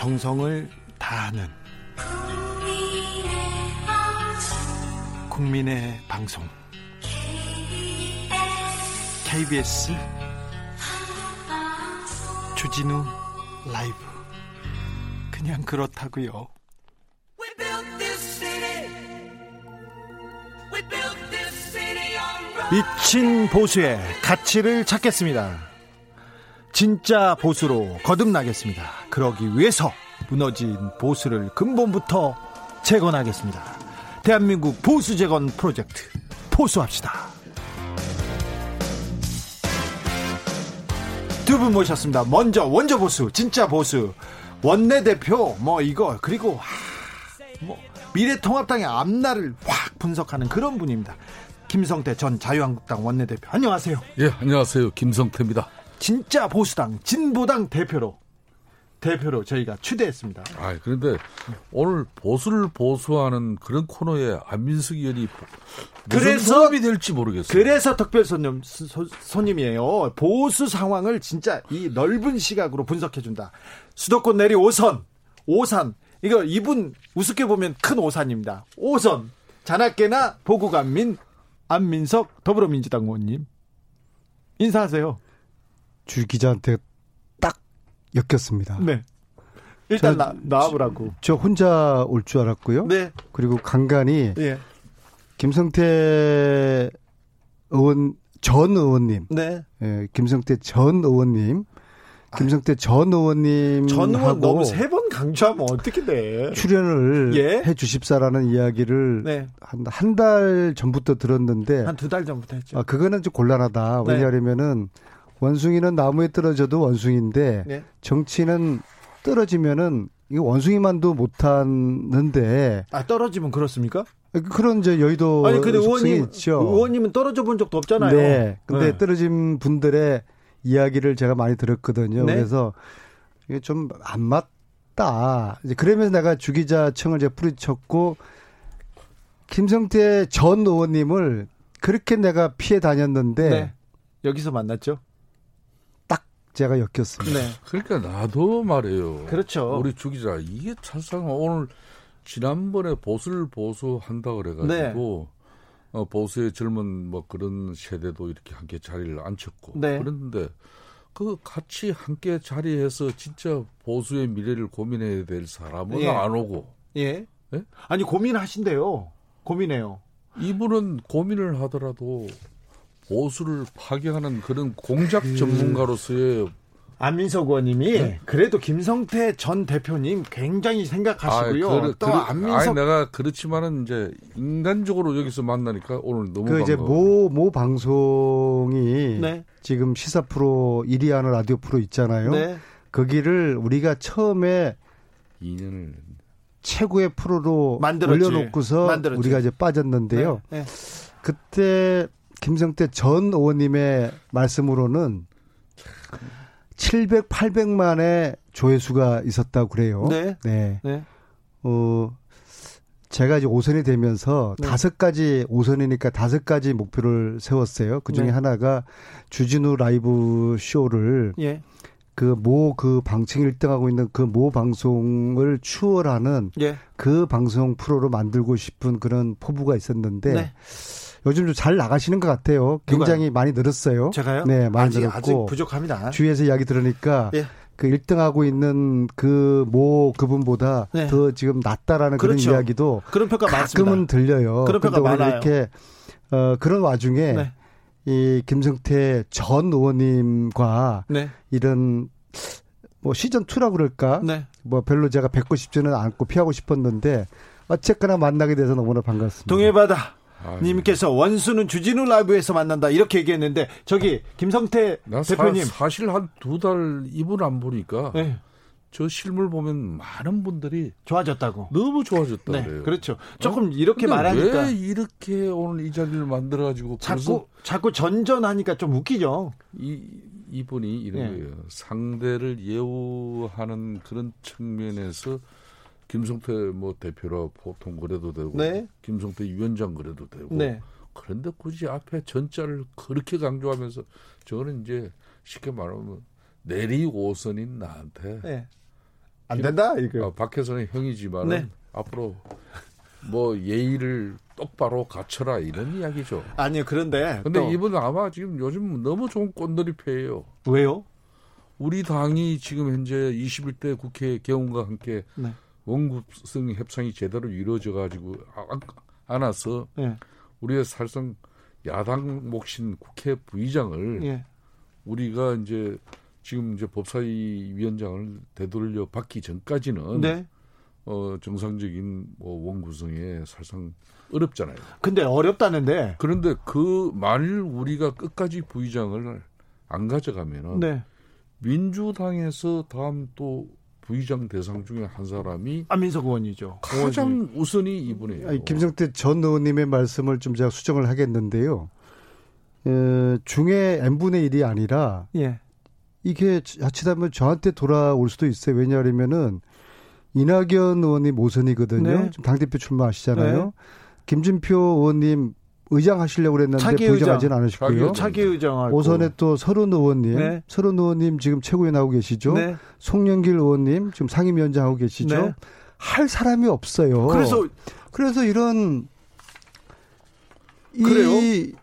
정성을 다하는 국민의 방송 KBS 주진우 라이브 그냥 그렇다고요. 미친 보수의 가치를 찾겠습니다. 진짜 보수로 거듭나겠습니다. 그러기 위해서 무너진 보수를 근본부터 재건하겠습니다. 대한민국 보수 재건 프로젝트 보수합시다. 두 분 모셨습니다. 먼저 원조 보수, 진짜 보수, 원내 대표 뭐 이거 그리고 하, 뭐 미래통합당의 앞날을 확 분석하는 그런 분입니다. 김성태 전 자유한국당 원내대표 안녕하세요. 예, 안녕하세요. 김성태입니다. 진짜 보수당 진보당 대표로 대표로 저희가 추대했습니다. 아, 그런데 오늘 보수를 보수하는 그런 코너에 안민석 의원이 그래서 도움이 될지 모르겠어요. 그래서 특별 손님 소, 손님이에요. 보수 상황을 진짜 이 넓은 시각으로 분석해 준다. 수도권 내리 5선, 5산. 이거 이분 우습게 보면 큰 오산입니다. 5선. 자나깨나 보고간민 안민석 더불어민주당 의원님 인사하세요. 주 기자한테 딱 엮였습니다. 네. 일단 나, 나와보라고. 저, 저 혼자 올 줄 알았고요. 네. 그리고 간간히 예. 김성태 의원 전 의원님, 네. 예, 김성태 전 의원님, 김성태 전 의원님 전 의원 너무 세 번 강조하면 어떻게 돼? 출연을 예? 해 주십사라는 이야기를 네. 한한 달 전부터 들었는데 한 두 달 전부터 했죠. 아 그거는 좀 곤란하다. 네. 왜냐하면은 원숭이는 나무에 떨어져도 원숭이인데 네. 정치는 떨어지면은 이거 원숭이만도 못하는데 아 떨어지면 그렇습니까? 그런 이제 여의도 아니 근데 의원님 있죠. 의원님은 떨어져 본 적도 없잖아요. 네. 근데 네. 떨어진 분들의 이야기를 제가 많이 들었거든요. 네. 그래서 이게 좀 안 맞다. 이제 그러면서 내가 주기자청을 제가 뿌리쳤고 김성태 전 의원님을 그렇게 내가 피해 다녔는데 네. 여기서 만났죠. 딱 제가 엮였습니다. 네. 그러니까 나도 말이에요. 그렇죠. 우리 주 기자 이게 참상 오늘 지난번에 보수를 보수한다 그래가지고 네. 어, 보수의 젊은 뭐 그런 세대도 이렇게 함께 자리를 앉혔고 네. 그랬는데 그 같이 함께 자리해서 진짜 보수의 미래를 고민해야 될 사람은 예. 안 오고 예. 예? 아니 고민하신대요. 고민해요. 이분은 고민을 하더라도 보수를 파괴하는 그런 공작 전문가로서의 안민석 의원님이 네. 그래도 김성태 전 대표님 굉장히 생각하시고요. 아이, 그래, 또 그래, 안민석 아니, 내가 그렇지만은 이제 인간적으로 여기서 만나니까 오늘 너무 그 이제 반가워. 모, 모 방송이 네. 지금 시사 프로 1위 하는 라디오 프로 있잖아요. 네. 거기를 우리가 처음에 2년을 최고의 프로로 만들었지. 올려놓고서 만들었지. 우리가 이제 빠졌는데요. 네. 그때 김성태 전 의원님의 말씀으로는 700, 800만의 조회수가 있었다고 그래요. 네. 네. 네. 어, 제가 이제 5선이 되면서 네. 다섯 가지 5선이니까 다섯 가지 목표를 세웠어요. 그 중에 네. 하나가 주진우 라이브 쇼를 예. 그모그 방청 1등하고 있는 그 모 방송을 추월하는 예. 그 방송 프로로 만들고 싶은 그런 포부가 있었는데 네. 요즘 좀 잘 나가시는 것 같아요. 굉장히 많이 늘었어요. 제가요? 네, 많이 아직 늘었고 아직 부족합니다. 주위에서 이야기 들으니까 예. 그 1등 하고 있는 그 모 그분보다 네. 더 지금 낫다라는 그런 그렇죠. 이야기도 그런 평가 가끔은 많습니다. 들려요. 그런 평가 많아요. 이렇게 어 그런 와중에 네. 이 김성태 전 의원님과 네. 이런 뭐 시즌 2라 그럴까? 네. 뭐 별로 제가 뵙고 싶지는 않고 피하고 싶었는데 어쨌거나 만나게 돼서 너무나 반갑습니다. 동해바다 님께서 원수는 주진우 라이브에서 만난다 이렇게 얘기했는데 저기 김성태 나 사, 대표님 사 실 한 두 달 이분 안 보니까 네, 저 실물 보면 많은 분들이 좋아졌다고. 너무 좋아졌다 네, 그래요. 그렇죠. 조금 이렇게 근데 말하니까 왜 이렇게 오늘 이 자리를 만들어 가지고 자꾸 자꾸 전전하니까 좀 웃기죠. 이 이분이 이런 예. 거예요. 상대를 예우하는 그런 측면에서 김성태 뭐 대표라 보통 그래도 되고 네. 김성태 위원장 그래도 되고 네. 그런데 굳이 앞에 전자를 그렇게 강조하면서 저는 이제 쉽게 말하면 내리 오선인 나한테 네. 안 된다 이거. 어, 밖에서는 형이지만 네. 은 앞으로 뭐 예의를 똑바로 갖춰라 이런 이야기죠. 아니요 그런데 근데 또 이분은 아마 지금 요즘 너무 좋은 꽃놀이패예요. 왜요? 우리 당이 지금 현재 21대 국회 개원과 함께 네. 원구성 협상이 제대로 이루어져 가지고 안아서 예. 우리가 사실상 야당 몫인 국회 부의장을 예. 우리가 이제 지금 이제 법사위 위원장을 되돌려 받기 전까지는 네. 어 정상적인 뭐 원구성에 사실상 어렵잖아요. 근데 어렵다는데. 그런데 그 만일 우리가 끝까지 부의장을 안 가져가면은 네. 민주당에서 다음 또 부의장 대상 중에 한 사람이 안민석 의원이죠. 가장 우선이 이분이에요. 아니, 김성태 전 의원님의 말씀을 좀 제가 수정을 하겠는데요. 에, 중에 n분의 1이 아니라 예. 이게 자칫하면 저한테 돌아올 수도 있어요. 왜냐하면은 이낙연 의원님 모선이거든요. 네. 지금 당대표 출마하시잖아요. 네. 김진표 의원님 의장 하시려고 그랬는데 차기 부의장하지는 의장. 않으시고요. 차기 의장하고 오선에 또 서른 의원님, 네. 서른 의원님 지금 최고위원 하고 계시죠. 네. 송영길 의원님 지금 상임위원장 하고 계시죠. 네. 할 사람이 없어요. 그래서 그래서 이런 이 그래요?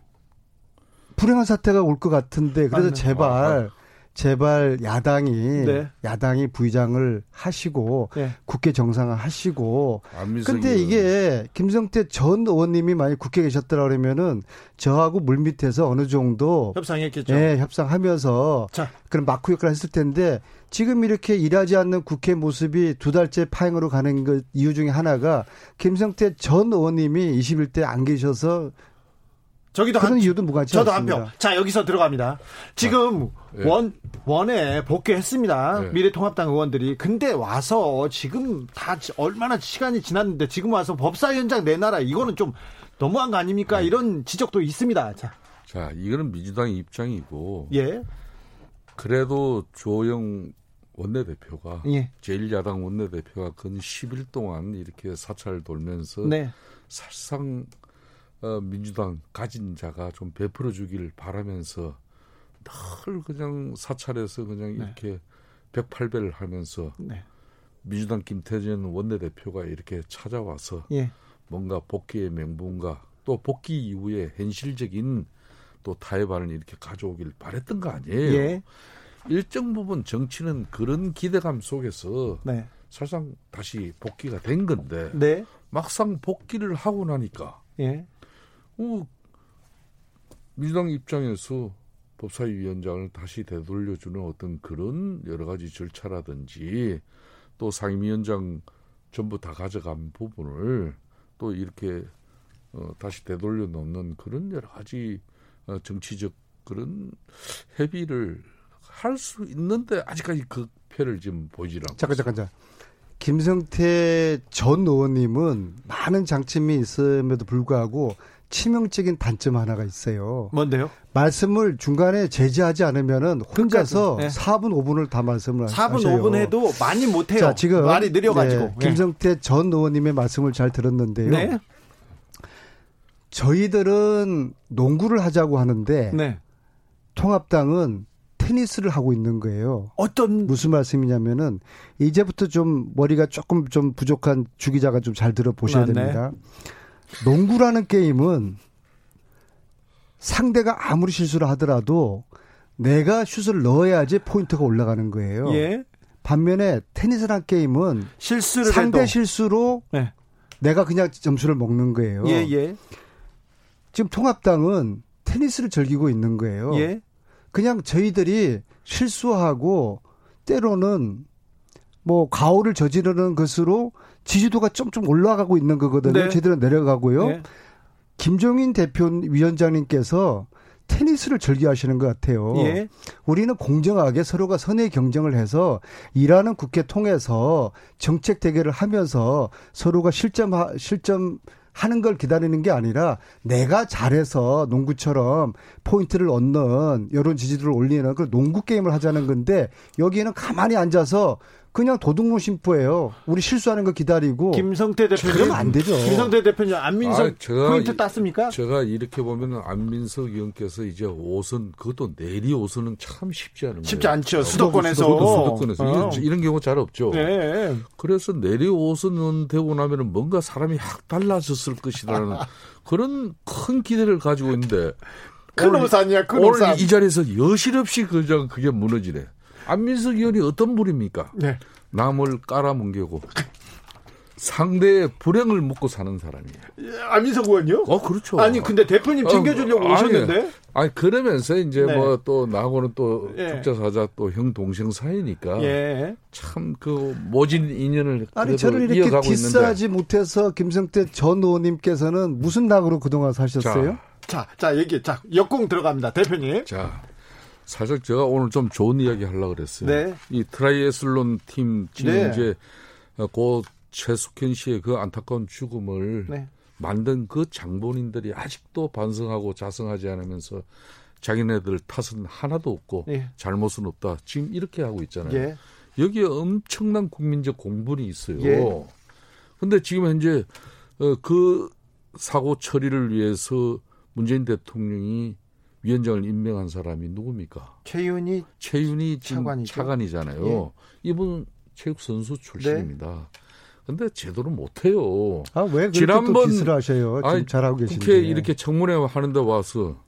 불행한 사태가 올 것 같은데 그래서 맞네. 제발 제발 야당이 네. 야당이 부의장을 하시고 네. 국회 정상화 하시고 근데 이게 김성태 전 의원님이 만약 국회에 계셨더라 그러면은 저하고 물밑에서 어느 정도 협상했겠죠. 예, 협상하면서 자. 그런 마크 역할을 했을 텐데 지금 이렇게 일하지 않는 국회 모습이 두 달째 파행으로 가는 그 이유 중에 하나가 김성태 전 의원님이 21대 안 계셔서 저기도 그런 한 이유도 무관치 저도 않습니다. 한 표. 자, 여기서 들어갑니다. 지금 예. 원, 원에 복귀했습니다. 예. 미래통합당 의원들이. 근데 와서 지금 다 지- 얼마나 시간이 지났는데 지금 와서 법사위원장 내놔라. 이거는 좀 너무한 거 아닙니까? 이런 지적도 있습니다. 자, 자 이거는 민주당의 입장이고 예. 그래도 조영 원내대표가 예. 제1야당 원내대표가 근 10일 동안 이렇게 사찰 돌면서 네. 사실상 어, 민주당 가진 자가 좀 베풀어 주길 바라면서 늘 그냥 사찰에서 그냥 네. 이렇게 108배를 하면서 네. 민주당 김태전 원내대표가 이렇게 찾아와서 예. 뭔가 복귀의 명분과 또 복귀 이후에 현실적인 또 타협안을 이렇게 가져오길 바랬던 거 아니에요. 예. 일정 부분 정치는 그런 기대감 속에서 네. 사실상 다시 복귀가 된 건데 네. 막상 복귀를 하고 나니까 예. 어, 민주당 입장에서 법사위원장을 다시 되돌려주는 어떤 그런 여러 가지 절차라든지 또 상임위원장 전부 다 가져간 부분을 또 이렇게 어, 다시 되돌려 놓는 그런 여러 가지 어, 정치적 그런 협의를 할 수 있는데 아직까지 그 표를 지금 보이질 않고 잠깐 잠깐. 김성태 전 의원님은 많은 장점이 있음에도 불구하고 치명적인 단점 하나가 있어요. 뭔데요? 말씀을 중간에 제지하지 않으면은 혼자서 끝까지, 네. 4분 5분을 다 말씀을 4분, 하셔요. 5분 해도 많이 못 해요. 자, 지금 말이 느려 가지고. 네, 김성태 전 의원님의 말씀을 잘 들었는데요. 네. 저희들은 농구를 하자고 하는데 네. 통합당은 테니스를 하고 있는 거예요. 어떤 무슨 말씀이냐면은 이제부터 좀 머리가 조금 좀 부족한 주 기자가 좀 잘 들어 보셔야 아, 네. 됩니다. 농구라는 게임은 상대가 아무리 실수를 하더라도 내가 슛을 넣어야지 포인트가 올라가는 거예요. 예. 반면에 테니스라는 게임은 실수를 상대 해도 실수로 네. 내가 그냥 점수를 먹는 거예요. 예, 예. 지금 통합당은 테니스를 즐기고 있는 거예요. 예. 그냥 저희들이 실수하고 때로는 뭐 가오를 저지르는 것으로 지지도가 좀 좀 올라가고 있는 거거든요. 네. 제대로 내려가고요. 예. 김종인 대표 위원장님께서 테니스를 즐겨하시는 것 같아요. 예. 우리는 공정하게 서로가 선의 경쟁을 해서 일하는 국회 통해서 정책 대결을 하면서 서로가 실점 실점 하는 걸 기다리는 게 아니라 내가 잘해서 농구처럼 포인트를 얻는 여론 지지도를 올리는 그 농구 게임을 하자는 건데 여기에는 가만히 앉아서 그냥 도둑놈 심보예요. 우리 실수하는 거 기다리고 김성태 대표님 그러면 안 되죠. 김성태 대표님 안민석 아, 제가 포인트 이- 땄습니까? 제가 이렇게 보면 안민석 의원께서 이제 오선 그것도 내리 오선은 참 쉽지 않은 거예요. 쉽지 않죠. 수도권에서. 수도권에서 어. 이런, 이런 경우 잘 없죠. 네. 그래서 내리 오선은 되고 나면은 뭔가 사람이 확 달라졌을 것이라는 그런 큰 기대를 가지고 있는데 큰 오늘- 오산이야, 큰 오늘 오산. 이 자리에서 여실없이 그저 그게 무너지네. 안민석 의원이 어떤 분입니까? 네. 남을 깔아뭉개고 상대의 불행을 묻고 사는 사람이에요. 안민석 의원요? 어, 그렇죠. 아니 근데 대표님 챙겨주려고 어, 아니, 오셨는데 아니 그러면서 이제 네. 뭐또 나하고는 또 예. 축자 사자 또 형 동생 사이니까 예. 참그 모진 인연을 아니 저를 이렇게 있는데 디스하지 못해서 김성태 전 의원님께서는 무슨 낙으로 그동안 사셨어요? 자, 자 얘기 자 역공 들어갑니다 대표님. 자 사실 제가 오늘 좀 좋은 이야기 하려고 그랬어요. 네. 이 트라이애슬론 팀 지금 네. 이제 고 최숙현 씨의 그 안타까운 죽음을 네. 만든 그 장본인들이 아직도 반성하고 자성하지 않으면서 자기네들 탓은 하나도 없고 예. 잘못은 없다. 지금 이렇게 하고 있잖아요. 예. 여기에 엄청난 국민적 공분이 있어요. 예. 근데 지금 현재 어, 그 사고 처리를 위해서 문재인 대통령이 위원장을 임명한 사람이 누굽니까? 최윤희 최윤희 지금 차관이죠. 차관이잖아요. 예. 이분 체육 선수 출신입니다. 근데 제대로 못해요. 아, 왜 지난번- 또? 지금 아니, 잘하고 계신데. 국회 이렇게 청문회 하는데 와서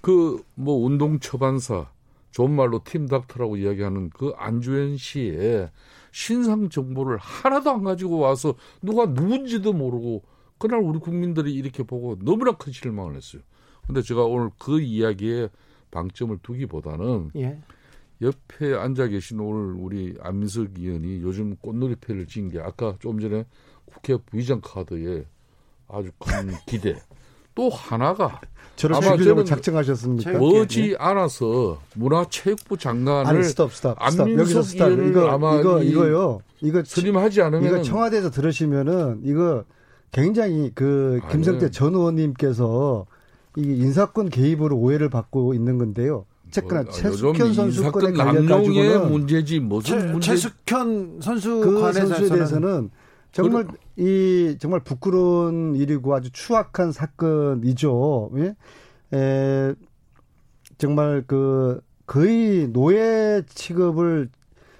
그 뭐 운동 처반사 좋은 말로 팀 닥터라고 이야기하는 그 안주현 씨의 신상 정보를 하나도 안 가지고 와서 누가 누군지도 모르고 그날 우리 국민들이 이렇게 보고 너무나 큰 실망을 했어요. 근데 제가 오늘 그 이야기에 방점을 두기보다는 예. 옆에 앉아 계신 오늘 우리 안민석 의원이 요즘 꽃놀이패를 진게 아까 조금 전에 국회 부의장 카드에 아주 큰 기대. 또 하나가 저를 아마 저는 작정하셨습니까? 제- 머지 않아서 문화체육부 장관을 아니 스톱 스톱 스톱 안민석 여기서 스톱 이거 아마 이거 이- 이거요 이거 선임하지 않으면 이거 청와대에서 들으시면은 이거 굉장히 그 아니. 김성태 전 의원님께서 이 인사권 개입으로 오해를 받고 있는 건데요. 어쨌거나 뭐, 최숙현 요즘 선수권에 인사권 관련 남용의 가지고는 문제지 무슨 최, 문제 최숙현 선수 그 선수에 대해서는 정말 이 정말 부끄러운 일이고 아주 추악한 사건이죠. 예? 에, 정말 그 거의 노예 취급을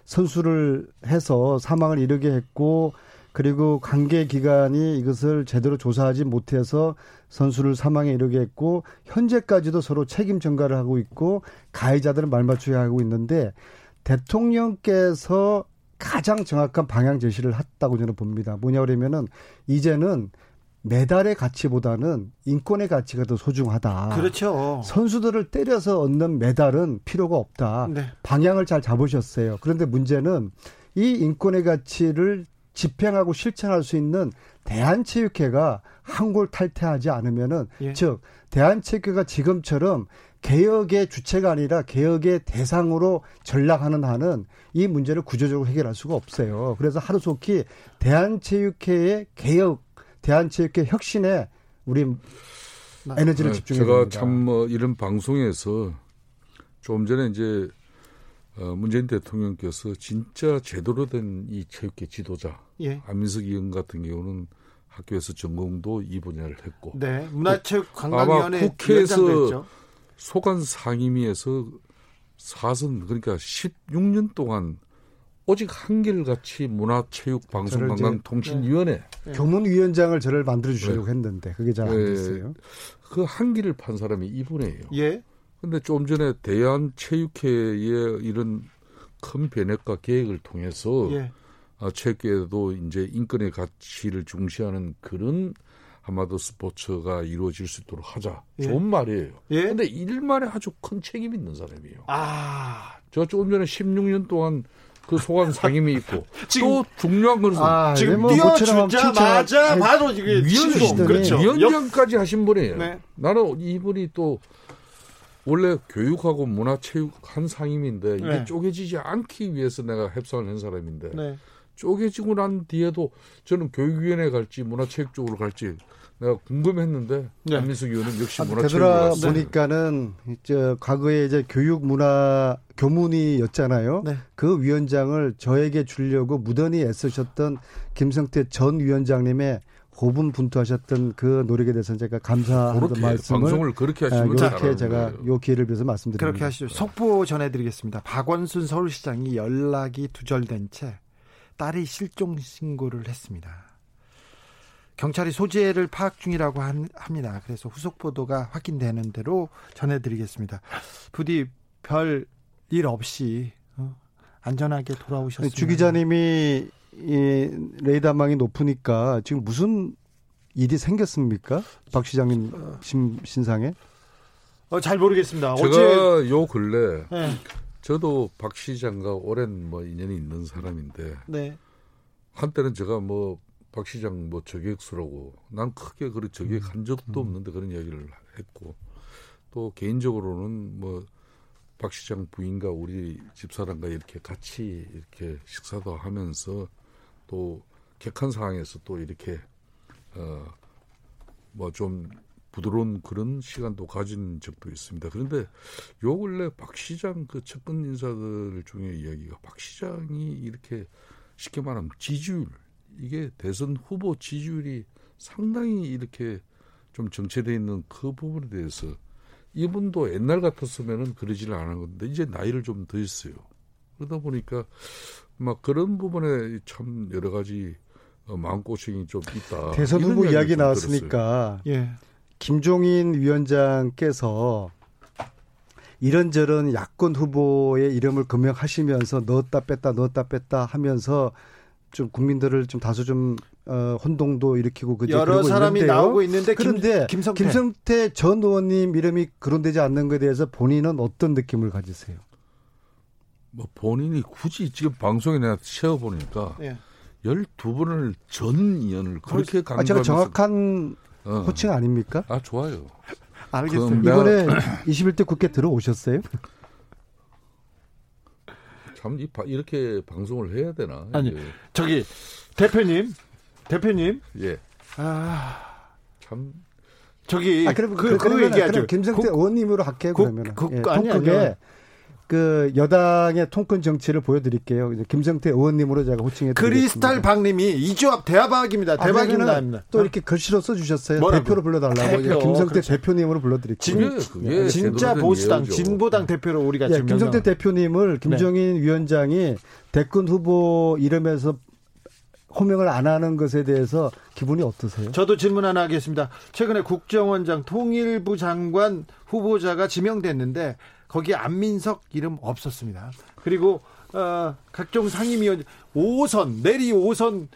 선수를 해서 사망을 이르게 했고 그리고 관계 기관이 이것을 제대로 조사하지 못해서 선수를 사망에 이르게 했고 현재까지도 서로 책임 전가를 하고 있고 가해자들은 말맞추게 하고 있는데 대통령께서 가장 정확한 방향 제시를 했다고 저는 봅니다. 뭐냐 그러면은 이제는 메달의 가치보다는 인권의 가치가 더 소중하다. 그렇죠. 선수들을 때려서 얻는 메달은 필요가 없다. 네. 방향을 잘 잡으셨어요. 그런데 문제는 이 인권의 가치를 집행하고 실천할 수 있는 대한체육회가 한골 탈퇴하지 않으면은 예. 즉 대한체육회가 지금처럼 개혁의 주체가 아니라 개혁의 대상으로 전락하는 한은 이 문제를 구조적으로 해결할 수가 없어요. 그래서 하루속히 대한체육회의 개혁, 대한체육회 혁신에 우리 에너지를 네, 집중해야 제가 됩니다. 참뭐 이런 방송에서 조금 전에 이제 어, 문재인 대통령께서 진짜 제대로 된 이 체육계 지도자 예. 안민석 의원 같은 경우는 학교에서 전공도 이 분야를 했고 네. 문화체육관광위원회 아마 국회에서. 소관 상임위에서 사선 그러니까 16년 동안 오직 한결같이 문화체육방송관광통신위원회 교문위원장을 저를 만들어 주시려고 했는데 그게 잘안 네. 됐어요. 그 한기를 판 사람이 이분이에요. 예. 근데 좀 전에 대한체육회의 이런 큰 변혁과 계획을 통해서 예. 아, 체육계도 이제 인권의 가치를 중시하는 그런 한마도 스포츠가 이루어질 수 있도록 하자. 예. 좋은 말이에요. 예. 근데 일말에 아주 큰 책임 있는 사람이에요. 아. 제가 조금 전에 16년 동안 그 소관 상임이 있고 지금- 또 중요한 것은 아, 지금 뭐 뛰어주자마자 바로 이게 위원장, 그렇죠. 역- 위원장까지 하신 분이에요. 네. 나는 이분이 또 원래 교육하고 문화체육 한 상임인데 이게 네. 쪼개지지 않기 위해서 내가 협상을 한 사람인데 네. 쪼개지고 난 뒤에도 저는 교육위원회 갈지 문화체육 쪽으로 갈지 내가 궁금했는데 네. 안민석 의원은 역시 문화체육으로 되돌아. 보니까는 이제 과거에 이제 교육 문화 교문이었잖아요. 네. 그 위원장을 저에게 주려고 무던히 애쓰셨던 김성태 전 위원장님의 고분분투하셨던 그 노력에 대해서 제가 감사하는 그렇게 말씀을 방송을 그렇게 아, 하시면 이렇게 제가. 요 기회를 빌어서 말씀드립니다. 그렇게 하시죠. 속보 전해드리겠습니다. 박원순 서울시장이 연락이 두절된 채 딸이 실종 신고를 했습니다. 경찰이 소재를 파악 중이라고 한- 합니다. 그래서 후속 보도가 확인되는 대로 전해드리겠습니다. 부디 별 일 없이 어, 안전하게 돌아오셨습니다. 주 기자님이 이 레이더망이 높으니까 지금 무슨 일이 생겼습니까? 박 시장님 심, 신상에? 어, 잘 모르겠습니다. 제가 어제 요 근래 네, 저도 박 시장과 오랜 뭐 인연이 있는 사람인데 네. 한때는 제가 뭐 박 시장 뭐 저격수라고 난 크게 그런 저격한 적도 음. 없는데 그런 이야기를 했고 또 개인적으로는 뭐 박 시장 부인과 우리 집사람과 이렇게 같이 이렇게 식사도 하면서 또 객한 상황에서 또 이렇게 어 뭐 좀 부드러운 그런 시간도 가진 적도 있습니다. 그런데 요 근래 박 시장 그 측근 인사들 중에 이야기가 박 시장이 이렇게 쉽게 말하면 지지율 이게 대선 후보 지지율이 상당히 이렇게 좀 정체돼 있는 그 부분에 대해서 이분도 옛날 같았으면은 그러지를 않은 건데 이제 나이를 좀더 했어요. 그러다 보니까 막 그런 부분에 참 여러 가지 어, 마음고생이 좀 있다. 대선 후보 이야기 좀 나왔으니까 예. 김종인 위원장께서 이런저런 야권 후보의 이름을 금명하시면서 넣었다 뺐다 넣었다 뺐다 하면서 좀 국민들을 좀 다소 좀 어, 혼동도 일으키고 그제 여러 사람이 있는데요. 나오고 있는데 김, 그런데 김성태. 김성태 전 의원님 이름이 거론되지 않는 것에 대해서 본인은 어떤 느낌을 가지세요? 뭐 본인이 굳이 지금 방송에 내가 채워 보니까 예. 12번을 전 의원을 그렇게 아, 제가 강조하면서 정확한 어. 호칭 아닙니까? 아 좋아요. 알겠습니다. 그럼 내가- 이번에 21대 국회 들어오셨어요? 참 이, 바- 이렇게 방송을 해야 되나? 아니. 이게. 저기 대표님, 대표님, 예. 아참 저기 아, 그럼 그, 그, 그, 얘기하죠. 김성태 국- 의원님으로 할게요 국- 그러면. 국- 예, 아니, 통크게 아니요. 그 여당의 통큰 정치를 보여드릴게요. 이제 김성태 의원님으로 제가 호칭해 드리겠습니다. 크리스탈 박님이 이 조합 대박입니다. 아, 대박입니다. 또 이렇게 글씨로 써주셨어요. 뭐라고? 대표로 불러달라고. 대표, 김성태 그렇죠. 대표님으로 불러드릴게요. 진- 그게 진짜 보수당 예우죠. 진보당 대표로 우리가 예, 지금 김성태 명령- 대표님을 김정인 위원장이 대권 후보 이름에서 호명을 안 하는 것에 대해서 기분이 어떠세요? 저도 질문 하나 하겠습니다. 최근에 국정원장 통일부 장관 후보자가 지명됐는데 거기에 안민석 이름 없었습니다. 그리고 어, 각종 상임위원 5선 내리 5선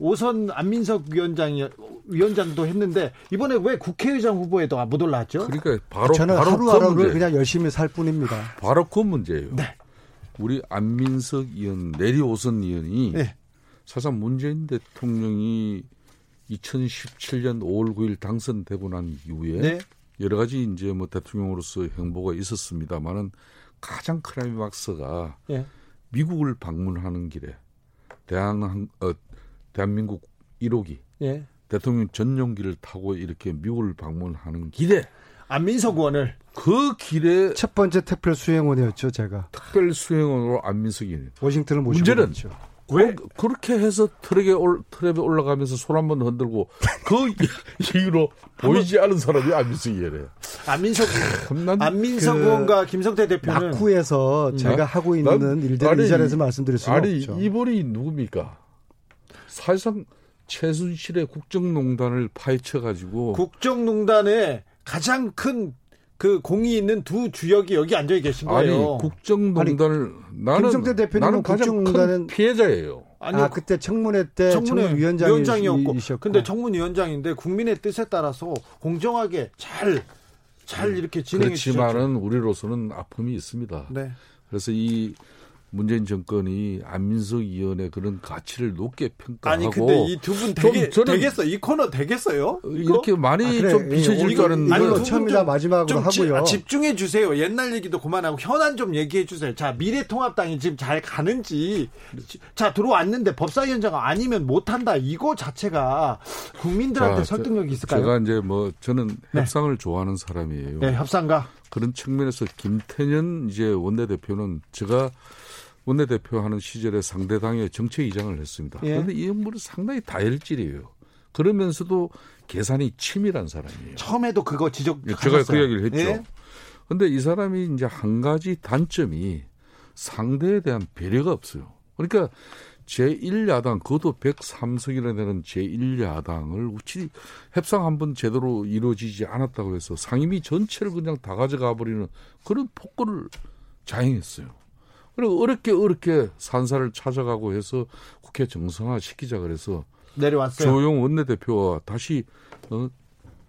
5선 안민석 위원장이 위원장도 했는데 이번에 왜 국회의장 후보에도 못 올라왔죠? 그러니까 바로 저는 바로 그 하루하루를 문제. 그냥 열심히 살 뿐입니다. 바로 그 문제예요. 네. 우리 안민석 의원 내리오선 의원이 네. 사실 문재인 대통령이 2017년 5월 9일 당선되고 난 이후에 네. 여러 가지 이제 뭐 대통령으로서 행보가 있었습니다만은 가장 크라이막스가 예. 미국을 방문하는 길에 대한 어, 대한민국 1호기 예. 대통령 전용기를 타고 이렇게 미국을 방문하는 길에 안민석 의원을 그 길에 첫 번째 특별 수행원이었죠, 제가. 특별 수행원으로 안민석이. 워싱턴을 모시고 문제는 갔죠. 왜 그렇게 해서 트랙에 올, 트랩에 올라가면서 손 한 번 흔들고 그 이유로 보이지 않은 사람이 안민석이래. 안민석 난 안민석 그 의원과 김성태 대표는 낙후에서 제가 하고 있는 난- 일들을 아니, 이 자리에서 말씀드릴 수는 아니 없죠. 이분이 누굽니까? 사실상 최순실의 국정농단을 파헤쳐 가지고 국정농단에 가장 큰 그 공이 있는 두 주역이 여기 앉아 계신 아니 거예요. 국정농단을 나는 김성태 대표님은 나는 가장 국정농단은- 큰 피해자예요. 아니요. 아 그때 청문회 때 청문회 청문 위원장이었고. 근데 청문위원장인데 국민의 뜻에 따라서 공정하게 잘잘 이렇게 진행해 주셨죠. 그렇지만은 우리로서는 아픔이 있습니다. 네. 그래서 이 문재인 정권이 안민석 의원의 그런 가치를 높게 평가하고 아니 근데 이 두 분 되게 되겠어 이 코너 되겠어요? 이렇게 많이 아, 그래. 좀 비춰질 줄 알았는데 이걸로 아니, 처음이자 좀- 마지막으로 좀 지- 하고요. 아, 집중해 주세요. 옛날 얘기도 그만하고 현안 좀 얘기해 주세요. 자 미래통합당이 지금 잘 가는지 지- 자 들어왔는데 법사위원장 아니면 못한다 이거 자체가 국민들한테 자, 설득력이 저- 있을까요? 제가 이제 뭐 저는 네. 협상을 좋아하는 사람이에요. 네, 협상가 그런 측면에서 김태년 이제 원내대표는 제가 원내대표 하는 시절에 상대당의 정책이장을 했습니다. 예. 그런데 이 인물은 상당히 다혈질이에요. 그러면서도 계산이 치밀한 사람이에요. 처음에도 그거 지적 예, 제가 그 이야기를 했죠. 예? 근데 이 사람이 이제 한 가지 단점이 상대에 대한 배려가 없어요. 그러니까 제1야당, 그것도 103석이나 되는 제1야당을 우치 협상 한 번 제대로 이루어지지 않았다고 해서 상임위 전체를 그냥 다 가져가 버리는 그런 폭거를 자행했어요. 그리고 어렵게 어렵게 산사를 찾아가고 해서 국회 정상화 시키자 그래서 내려왔어요. 조영 원내대표와 다시 어,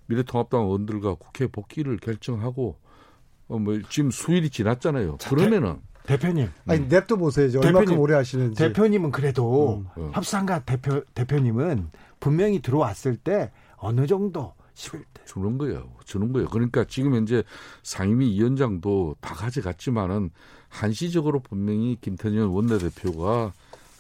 미래통합당 의원들과 국회 복귀를 결정하고 어, 뭐 지금 수일이 지났잖아요. 그러면은 대 표님, 아니 냅둬 보세요. 이제 얼마큼 대표님, 오래 하시는지. 대표님은 그래도 음. 협상가 대표 대표님은 분명히 들어왔을 때 어느 정도 11대 주는 거예요. 주는 거예요. 그러니까 지금 현재 상임위 위원장도 다 가져갔지만은 한시적으로 분명히 김태년 원내대표가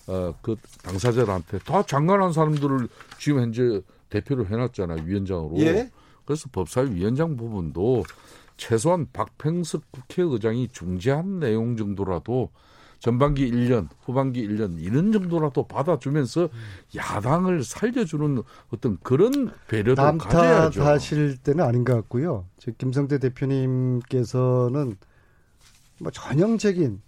어, 그 당사자들한테 다 장관한 사람들을 지금 현재 대표를 해놨잖아요. 위원장으로. 예? 그래서 법사위 위원장 부분도 최소한 박평석 국회의장이 중재한 내용 정도라도 전반기 1년, 후반기 1년 이런 정도라도 받아주면서 야당을 살려주는 어떤 그런 배려도 가져야죠. 남탓하실 때는 아닌 것 같고요. 저 김성태 대표님께서는 뭐 전형적인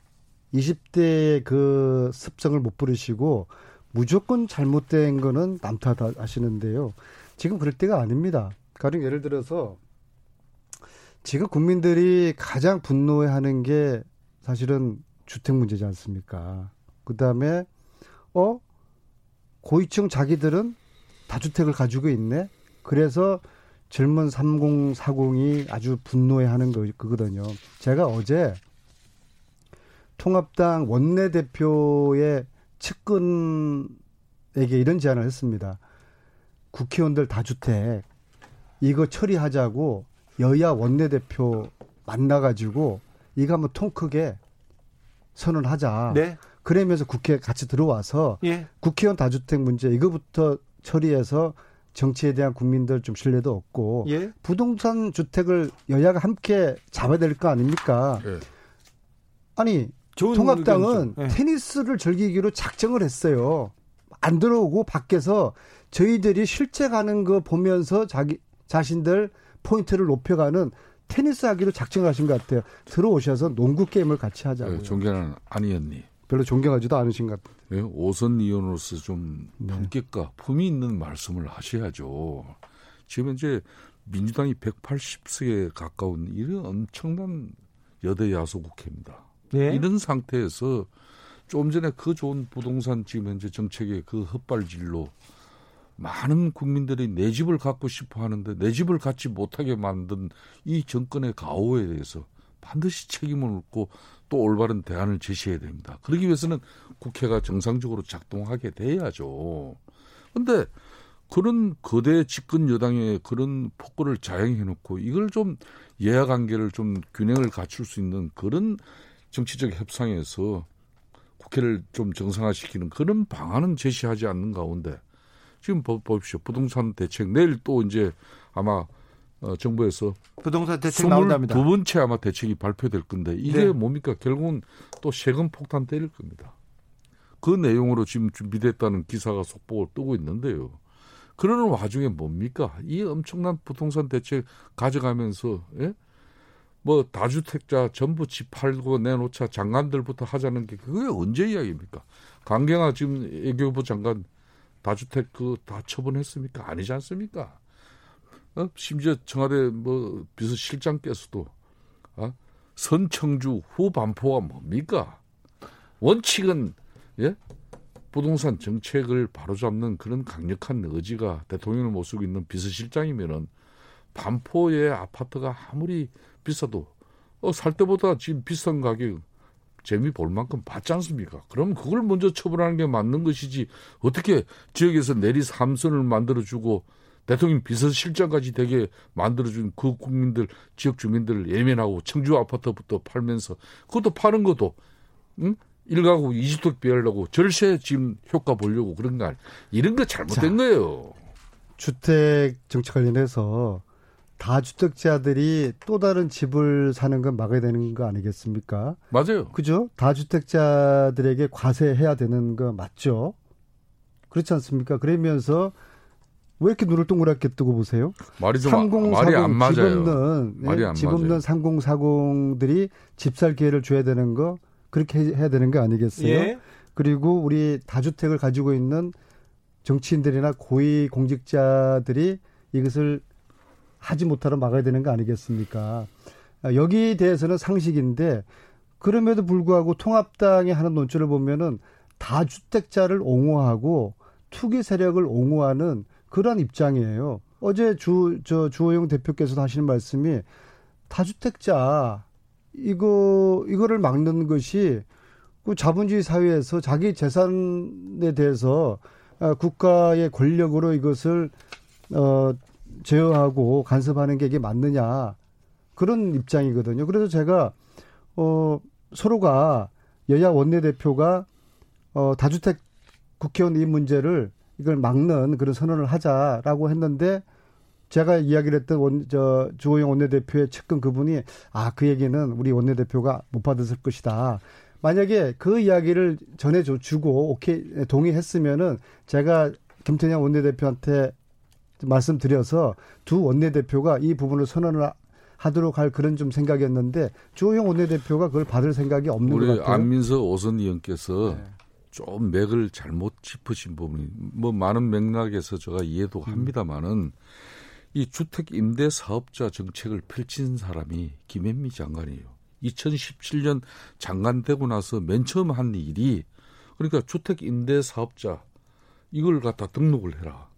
20대의 그 습성을 못 부르시고 무조건 잘못된 거는 남탓 하시는데요. 지금 그럴 때가 아닙니다. 가령 예를 들어서 지금 국민들이 가장 분노해하는 게 사실은 주택 문제지 않습니까? 그 다음에 어 고위층 자기들은 다주택을 가지고 있네. 그래서 젊은 3040이 아주 분노해하는 거 그거든요. 제가 어제 통합당 원내대표의 측근에게 이런 제안을 했습니다. 국회의원들 다주택 이거 처리하자고 여야 원내대표 만나가지고 이거 한번 통 크게 선언하자. 네. 그러면서 국회 같이 들어와서 예. 국회의원 다주택 문제 이거부터 처리해서 정치에 대한 국민들 좀 신뢰도 얻고 예. 부동산 주택을 여야가 함께 잡아야 될 거 아닙니까? 예. 아니 통합당은. 예. 테니스를 즐기기로 작정을 했어요. 안 들어오고 밖에서 저희들이 실제 가는 거 보면서 자기 자신들 포인트를 높여가는 테니스 하기로 작정하신 것 같아요. 들어오셔서 농구 게임을 같이 하자고요. 예, 존경하는 안 의원님. 별로 존경하지도 않으신 것 같아요. 예, 오선 의원으로서 좀 네. 품격과 품이 있는 말씀을 하셔야죠. 지금 이제 민주당이 180석에 가까운 이런 엄청난 여대 야소 국회입니다. 예. 이런 상태에서 좀 전에 그 좋은 부동산 지금 현재 정책의 그 헛발질로 많은 국민들이 내 집을 갖고 싶어 하는데 내 집을 갖지 못하게 만든 이 정권의 가오에 대해서 반드시 책임을 묻고 또 올바른 대안을 제시해야 됩니다. 그러기 위해서는 국회가 정상적으로 작동하게 돼야죠. 근데 그런 거대 집권 여당의 그런 폭거를 자행해 놓고 이걸 좀 예하 관계를 좀 균형을 갖출 수 있는 그런 정치적 협상에서 국회를 좀 정상화시키는 그런 방안은 제시하지 않는 가운데 지금 보- 보십시오. 부동산 대책 내일 또 이제 아마 어, 정부에서 부동산 대책 나온답니다. 두 번째 아마 대책이 발표될 건데 이게 네. 뭡니까? 결국은 또 세금 폭탄 때릴 겁니다. 그 내용으로 지금 준비됐다는 기사가 속보를 뜨고 있는데요. 그러는 와중에 뭡니까? 이 엄청난 부동산 대책 가져가면서 예? 뭐 다주택자 전부 집 팔고 내놓자 장관들부터 하자는 게 그게 언제 이야기입니까? 강경화 지금 외교부 장관 다주택 그 다 처분했습니까? 아니지 않습니까? 어? 심지어 청와대 뭐 비서실장께서도 어? 선청주 후 반포가 뭡니까? 원칙은 예? 부동산 정책을 바로잡는 그런 강력한 의지가 대통령을 모시고 있는 비서실장이면은 반포의 아파트가 아무리 비싸도 어, 살 때보다 지금 비싼 가격 재미 볼 만큼 봤지 않습니까? 그럼 그걸 먼저 처벌하는 게 맞는 것이지 어떻게 지역에서 내리 삼선을 만들어주고 대통령 비서실장까지 되게 만들어준 그 국민들 지역 주민들을 예민하고 청주 아파트부터 팔면서 그것도 파는 것도 응? 일가구 이주택 비하려고 절세 지금 효과 보려고 그런 거 아니 이런 거 잘못된 자, 거예요. 주택 정책 관련해서 다주택자들이 또 다른 집을 사는 건 막아야 되는 거 아니겠습니까? 맞아요. 그죠? 다주택자들에게 과세해야 되는 거 맞죠? 그렇지 않습니까? 그러면서 왜 이렇게 눈을 동그랗게 뜨고 보세요? 말이 좀 3040, 말이 안 맞아요. 집 없는, 말이 안집 없는 3040들이 집 살 기회를 줘야 되는 거 그렇게 해야 되는 거 아니겠어요? 예. 그리고 우리 다주택을 가지고 있는 정치인들이나 고위 공직자들이 이것을 하지 못하도록 막아야 되는 거 아니겠습니까? 여기에 대해서는 상식인데 그럼에도 불구하고 통합당이 하는 논조를 보면은 다주택자를 옹호하고 투기 세력을 옹호하는 그런 입장이에요. 어제 주, 저, 주호영 대표께서도 하시는 말씀이 다주택자, 이거, 이거를 막는 것이 그 자본주의 사회에서 자기 재산에 대해서 아, 국가의 권력으로 이것을, 어, 제어하고 간섭하는 게 이게 맞느냐. 그런 입장이거든요. 그래서 제가, 어, 서로가 여야 원내대표가, 어, 다주택 국회의원 이 문제를 이걸 막는 그런 선언을 하자라고 했는데 제가 이야기를 했던 원, 저, 주호영 원내대표의 측근 그분이 아, 그 얘기는 우리 원내대표가 못 받았을 것이다. 만약에 그 이야기를 전해주고 오케이, 동의했으면은 제가 김태년 원내대표한테 말씀드려서 두 원내대표가 이 부분을 선언을 하도록 할 그런 좀 생각이었는데 주호영 원내대표가 그걸 받을 생각이 없는 것 같아요. 우리 안민석 오선 의원께서 네. 좀 맥을 잘못 짚으신 부분이 뭐 많은 맥락에서 제가 이해도 음. 합니다만은 이 주택 임대 사업자 정책을 펼친 사람이 김현미 장관이에요. 2017년 장관 되고 나서 맨 처음 한 일이 그러니까 주택 임대 사업자 이걸 갖다 등록을 해라.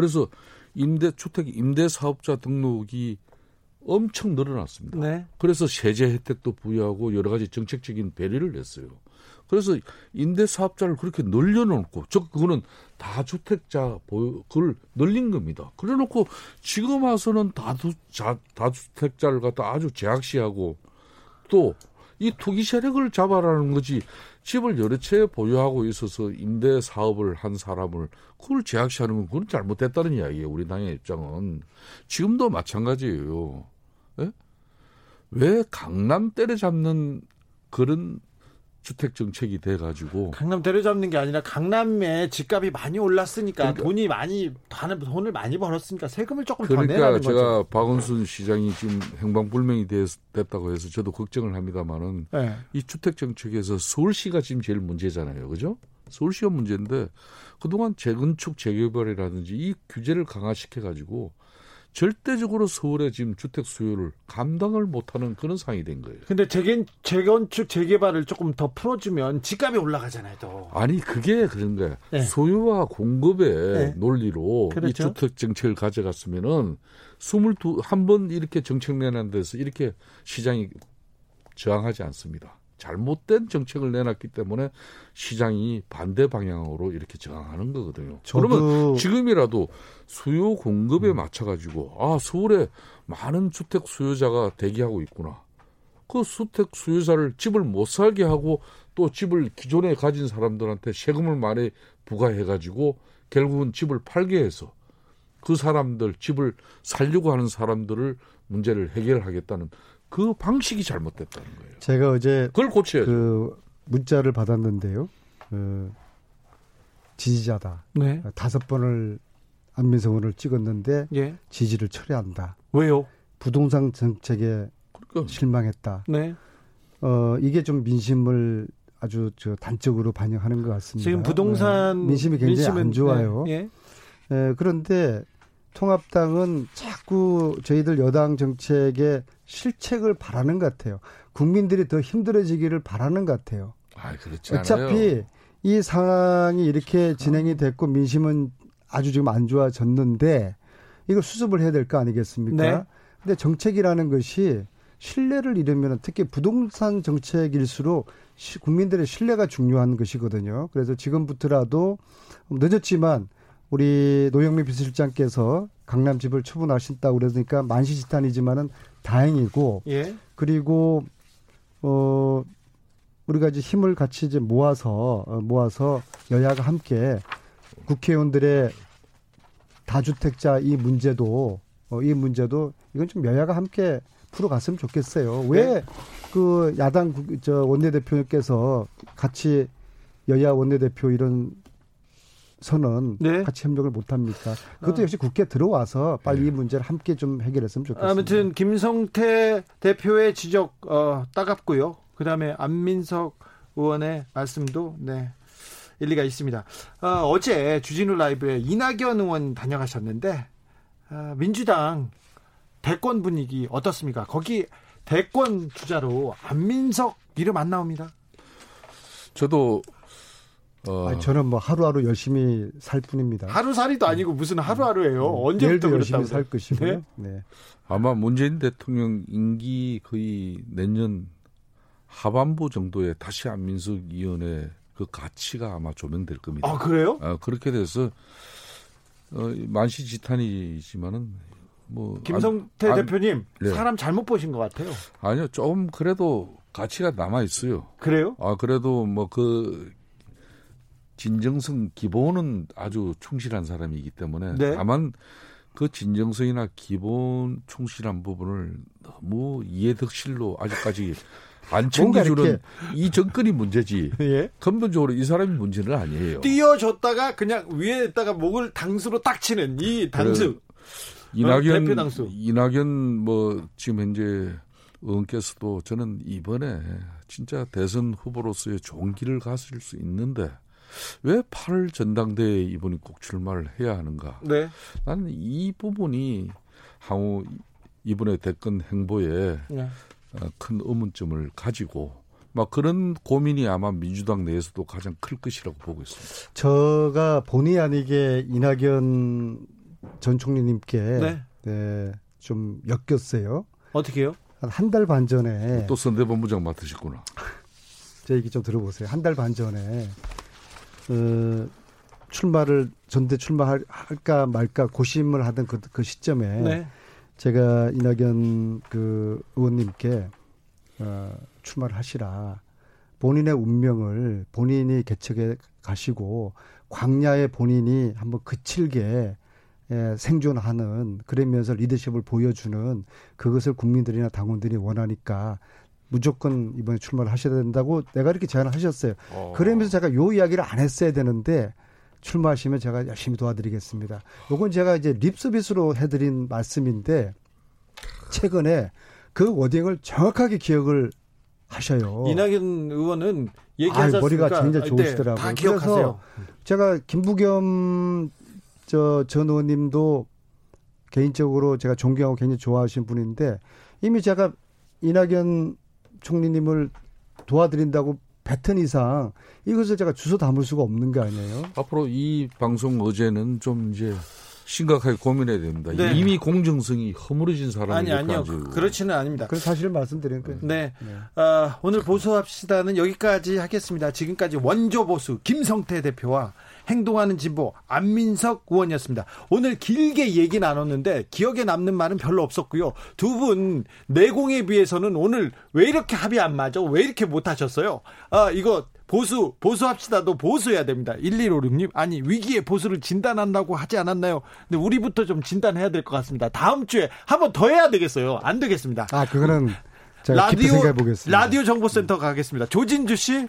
그래서 임대 주택 임대 사업자 등록이 엄청 늘어났습니다. 네. 그래서 세제 혜택도 부여하고 여러 가지 정책적인 배려를 했어요. 그래서 임대 사업자를 그렇게 늘려놓고 즉 그거는 다 주택자 보유 그걸 늘린 겁니다. 그래놓고 지금 와서는 다주 자, 다주택자를 갖다 아주 제약시하고 또 이 투기 세력을 잡아라는 거지 집을 여러 채 보유하고 있어서 임대 사업을 한 사람을 그걸 제약시하는 건 그건 잘못됐다는 이야기예요. 우리 당의 입장은 지금도 마찬가지예요. 예? 왜 강남 때려잡는 그런 주택 정책이 돼 가지고 강남 때려잡는 게 아니라 강남에 집값이 많이 올랐으니까 그러니까, 돈이 많이 돈을 많이 벌었으니까 세금을 조금 그러니까 더 내라는 제가 거죠. 박원순 시장이 지금 행방불명이 됐다고 해서 저도 걱정을 합니다만은 네. 이 주택 정책에서 서울시가 지금 제일 문제잖아요, 그죠? 서울시가 문제인데 그동안 재건축 재개발이라든지 이 규제를 강화시켜 가지고 절대적으로 서울의 지금 주택 수요를 감당을 못하는 그런 상황이 된 거예요. 근데 재건, 재건축 재개발을 조금 더 풀어주면 집값이 올라가잖아요, 또. 아니 그게 그런 거야. 네. 소유와 공급의 네. 논리로 그렇죠. 이 주택 정책을 가져갔으면은 스물두 한번 이렇게 정책 내는 데서 이렇게 시장이 저항하지 않습니다. 잘못된 정책을 내놨기 때문에 시장이 반대 방향으로 이렇게 저항하는 거거든요. 그러면 지금이라도 수요 공급에 음. 맞춰가지고 아 서울에 많은 주택 수요자가 대기하고 있구나. 그 주택 수요자를 집을 못 살게 하고 또 집을 기존에 가진 사람들한테 세금을 많이 부과해가지고 결국은 집을 팔게 해서 그 사람들 집을 살려고 하는 사람들을 문제를 해결하겠다는 그 방식이 잘못됐다는 거예요. 제가 어제 그걸 고쳐야죠. 그 문자를 받았는데요. 그 지지자다. 네. 다섯 번을 안민석 의원을 찍었는데 예. 지지를 철회한다. 왜요? 부동산 정책에 그러니까. 실망했다. 네. 어 이게 좀 민심을 아주 저 단적으로 반영하는 것 같습니다. 지금 부동산 네. 민심이 굉장히 민심은, 안 좋아요. 네. 예. 예. 그런데 통합당은 자꾸 저희들 여당 정책에 실책을 바라는 것 같아요. 국민들이 더 힘들어지기를 바라는 것 같아요. 아, 그렇지 어차피 않아요. 이 상황이 이렇게 진행이 됐고 민심은 아주 지금 안 좋아졌는데 이거 수습을 해야 될 거 아니겠습니까? 네. 근데 정책이라는 것이 신뢰를 잃으면 특히 부동산 정책일수록 국민들의 신뢰가 중요한 것이거든요. 그래서 지금부터라도 늦었지만 우리 노영민 비서실장께서 강남 집을 처분하신다고 그러니까 만시지탄이지만은 다행이고 예. 그리고 어 우리가 이제 힘을 같이 이제 모아서 어, 모아서 여야가 함께 국회의원들의 다주택자 이 문제도 어, 이 문제도 이건 좀 여야가 함께 풀어갔으면 좋겠어요. 왜그 네. 야당 저 원내대표께서 같이 여야 원내대표 이런 선언 네. 같이 협력을 못 합니까? 그것도 어. 역시 국회 들어와서 빨리 이 네. 문제를 함께 좀 해결했으면 좋겠습니다. 아무튼 김성태 대표의 지적 어, 따갑고요. 그다음에 안민석 의원의 말씀도 네. 일리가 있습니다. 어, 제 주진우 라이브에 이낙연 의원 다녀가셨는데 어, 민주당 대권 분위기 어떻습니까? 거기 대권 주자로 안민석 이름 안 나옵니다. 저도 어. 아니, 저는 뭐 하루하루 열심히 살 뿐입니다. 하루살이도 아니고 무슨 하루하루예요. 음. 언제부터 열심히 살 것이고요. 네? 네. 아마 문재인 대통령 임기 거의 내년 하반부 정도에 다시 안민석 위원회 그 가치가 아마 조명될 겁니다. 아 그래요? 아, 그렇게 돼서 어, 만시지탄이지만은 뭐 김성태 안, 대표님 네. 사람 잘못 보신 것 같아요. 아니요, 좀 그래도 가치가 남아 있어요. 그래요? 아 그래도 뭐 그 진정성 기본은 아주 충실한 사람이기 때문에 네. 다만 그 진정성이나 기본 충실한 부분을 너무 이해득실로 아직까지 안 챙겨주는 이 정권이 문제지. 예? 근본적으로 이 사람이 문제는 아니에요. 띄워줬다가 그냥 위에다가 목을 당수로 딱 치는 이 당수. 이낙연 어, 이낙연 뭐 지금 현재 의원께서도 저는 이번에 진짜 대선 후보로서의 길을 갔을 수 있는데 왜 8월 전당대회에 이번이 꼭 출마를 해야 하는가? 네. 나는 이 부분이 향후 이번에 대권 행보에 네. 어, 큰 의문점을 가지고 막 그런 고민이 아마 민주당 내에서도 가장 클 것이라고 보고 있습니다. 제가 본의 아니게 이낙연 전 총리님께 네. 네, 좀 엮였어요. 어떻게요? 한 한 달 반 전에 또 선대본부장 맡으셨구나. 제 얘기 좀 들어보세요. 한 달 반 전에 어, 출마를 전대 출마할까 말까 고심을 하던 그, 그 시점에 네. 제가 이낙연 그 의원님께 어, 출마를 하시라. 본인의 운명을 본인이 개척해 가시고 광야에 본인이 한번 그칠게 예, 생존하는 그러면서 리더십을 보여주는 그것을 국민들이나 당원들이 원하니까 무조건 이번에 출마를 하셔야 된다고 내가 이렇게 제안을 하셨어요. 어. 그러면서 제가 요 이야기를 안 했어야 되는데 출마하시면 제가 열심히 도와드리겠습니다. 요건 제가 이제 립서비스로 해드린 말씀인데 최근에 그 워딩을 정확하게 기억을 하셔요. 이낙연 의원은 얘기하셨으니까 아, 머리가 굉장히 좋으시더라고요. 다 기억하세요. 제가 김부겸 저 전 의원님도 개인적으로 제가 존경하고 굉장히 좋아하시는 분인데 이미 제가 이낙연 총리님을 도와드린다고 뱉은 이상 이것을 제가 주소 담을 수가 없는 게 아니에요. 앞으로 이 방송 어제는 좀 이제 심각하게 고민해야 됩니다. 네. 이미 공정성이 허물어진 사람이 아니 아니요 그렇지는 않습니다. 그 사실을 말씀드린 거예요. 네, 네. 어, 오늘 보수합시다는 여기까지 하겠습니다. 지금까지 원조 보수 김성태 대표와 행동하는 진보 안민석 의원이었습니다. 오늘 길게 얘기 나눴는데 기억에 남는 말은 별로 없었고요. 두 분 내공에 비해서는 오늘 왜 이렇게 합이 안 맞아? 왜 이렇게 못하셨어요? 아 이거 보수 보수합시다도 보수해야 됩니다. 1156님 아니 위기의 보수를 진단한다고 하지 않았나요? 근데 우리부터 좀 진단해야 될 것 같습니다. 다음 주에 한 번 더 해야 되겠어요. 안 되겠습니다. 아 그거는 라디오 라디오 정보센터 가겠습니다. 조진주 씨.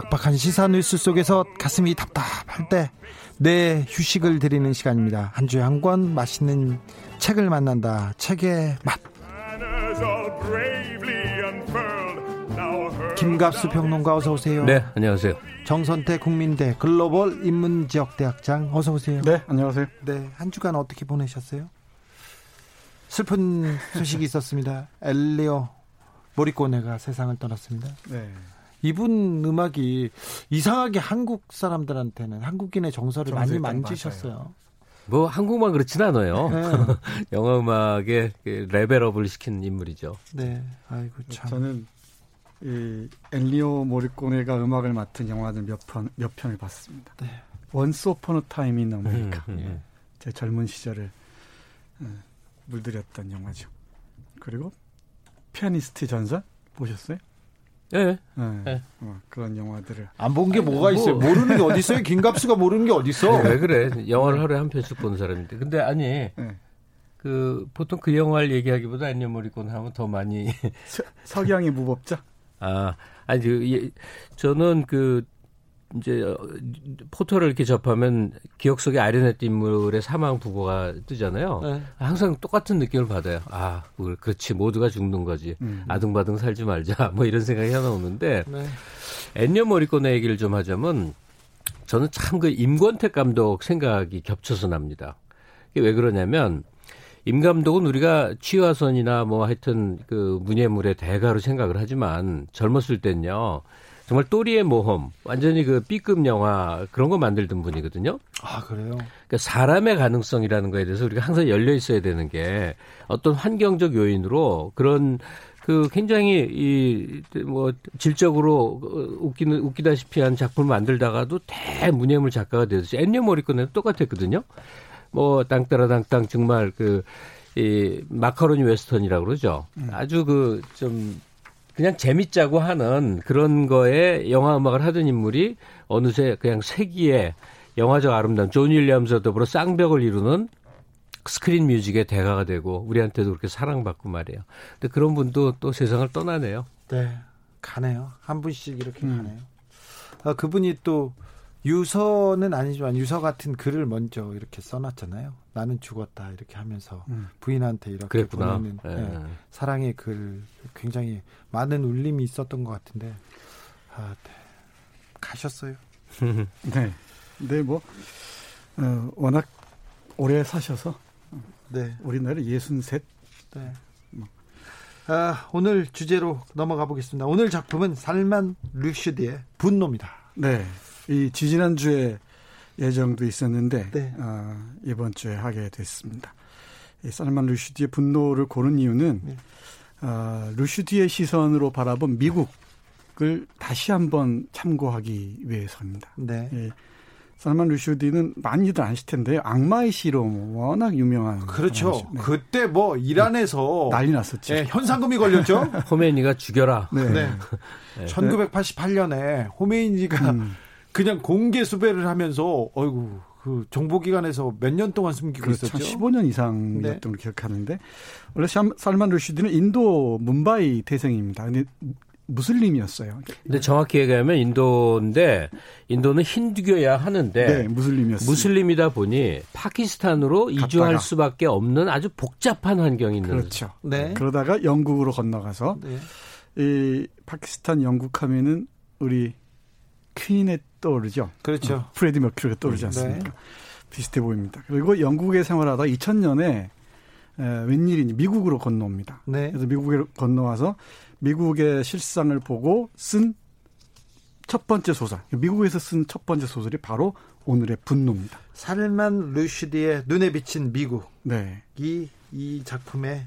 빡빡한 시사 뉴스 속에서 가슴이 답답할 때 내 휴식을 드리는 시간입니다. 한 주에 한 권 맛있는 책을 만난다. 책의 맛. 김갑수 평론가 어서 오세요. 네, 안녕하세요. 정선태 국민대 글로벌 인문지역대학장 어서 오세요. 네, 안녕하세요. 네, 한 주간 어떻게 보내셨어요? 슬픈 소식이 있었습니다. 엔니오 모리꼬네가 세상을 떠났습니다. 네. 이분 음악이 이상하게 한국 사람들한테는 한국인의 정서를 많이 만지셨어요. 뭐 한국만 그렇진 않아요. 네. 영화 음악의 그 level up을 시킨 인물이죠. 네, 아이고 참. 저는 이 엔니오 모리꼬네가 음악을 맡은 영화들 몇 편 몇 편을 봤습니다. 네. Once Upon a Time in America. 제 젊은 시절을 어, 물들였던 영화죠. 그리고 피아니스트 전설 보셨어요? 예. 네. 네. 어, 그런 영화들을 안 본 게 뭐가 있어요? 뭐. 모르는 게 어디 있어요? 김갑수가 모르는 게 어디 있어? 왜 그래? 영화를 하루에 한 편씩 보는 사람인데. 근데 아니, 네. 그 보통 그 영화를 얘기하기보다 엔니오 모리콘 하면 더 많이 서, 석양의 무법자. 아, 아니 그 예, 저는 그 이제 어, 포털을 이렇게 접하면 기억 속에 아련했던 인물의 사망 부고가 뜨잖아요. 네. 항상 똑같은 느낌을 받아요. 아, 그- 그렇지 모두가 죽는 거지. 음. 아등바등 살지 말자. 뭐 이런 생각이 하나 오는데 네. 엔니오 모리코네 얘기를 좀 하자면 저는 참 그 임권택 감독 생각이 겹쳐서 납니다. 이게 왜 그러냐면 임 감독은 우리가 취화선이나 뭐 하여튼 그 문예물의 대가로 생각을 하지만 젊었을 땐요. 정말 똘이의 모험, 완전히 그 B급 영화 그런 거 만들던 분이거든요. 아 그래요? 그러니까 사람의 가능성이라는 거에 대해서 우리가 항상 열려 있어야 되는 게 어떤 환경적 요인으로 그런 그 굉장히 이 뭐 질적으로 어, 웃기는 웃기다시피 한 작품을 만들다가도 대문예물 작가가 되듯이 엔니오 모리코네는 똑같았거든요. 뭐 땅따라 땅땅 정말 그 이 마카로니 웨스턴이라고 그러죠. 아주 그 좀 그냥 재밌자고 하는 그런 거에 영화 음악을 하던 인물이 어느새 그냥 세기의 영화적 아름다움, 존 윌리엄스와 더불어 쌍벽을 이루는 screen music의 대가가 되고 우리한테도 그렇게 사랑받고 말이에요. 근데 그런 분도 또 세상을 떠나네요. 네, 가네요. 한 분씩 이렇게 음. 가네요. 아, 그분이 또 유서는 아니지만 유서 같은 글을 먼저 이렇게 써놨잖아요. 나는 죽었다 이렇게 하면서 음. 부인한테 이렇게 그랬구나. 보내는 예. 예, 사랑의 글 굉장히 많은 울림이 있었던 것 같은데 아, 네. 가셨어요. 네. 네, 뭐 어, 워낙 오래 사셔서 네, 우리나라 예순 셋. 네. 아, 오늘 주제로 넘어가 보겠습니다. 오늘 작품은 살만 루슈드의 분노입니다. 네. 이 지지난주에 예정도 있었는데 네. 어, 이번 주에 하게 됐습니다. 이 살만 루슈디의 분노를 고른 이유는 네. 어, 루슈디의 시선으로 바라본 미국을 다시 한번 참고하기 위해서입니다. 네. 예. 살만 루슈디는 많이들 아실 텐데요. 악마의 시로 워낙 유명한 그렇죠. 네. 그때 뭐 이란에서 난리 났었죠. 예, 현상금이 걸렸죠. 호메니가 죽여라. 네. 네. 1988년에 호메이니가 음, 그냥 공개 수배를 하면서 어이구 그 정보기관에서 몇 년 동안 숨기고 그렇죠. 있었죠. 15년 이상이었던 네. 걸 기억하는데 원래 샬- 살만 루슈디는 인도 문바이 태생입니다. 근데 무슬림이었어요. 근데 정확히 얘기하면 인도인데 인도는 힌두교야 하는데 네, 무슬림이었어요. 무슬림이다 보니 파키스탄으로 이주할 갔다가. 수밖에 없는 아주 복잡한 환경이 있는 그렇죠. 네. 그러다가 영국으로 건너가서 네. 이 파키스탄 영국 하면은 우리 퀸에 떠오르죠. 그렇죠. 어, 프레디 머큐리가 떠오르지 네. 않습니까? 비슷해 보입니다. 그리고 영국에 생활하다 2000년에 웬일인지 미국으로 건너옵니다. 네. 그래서 미국에 건너와서 미국의 실상을 보고 쓴 첫 번째 소설, 미국에서 쓴 첫 번째 소설이 바로 오늘의 분노입니다. 살만 루슈디의 눈에 비친 미국이 네. 이 작품에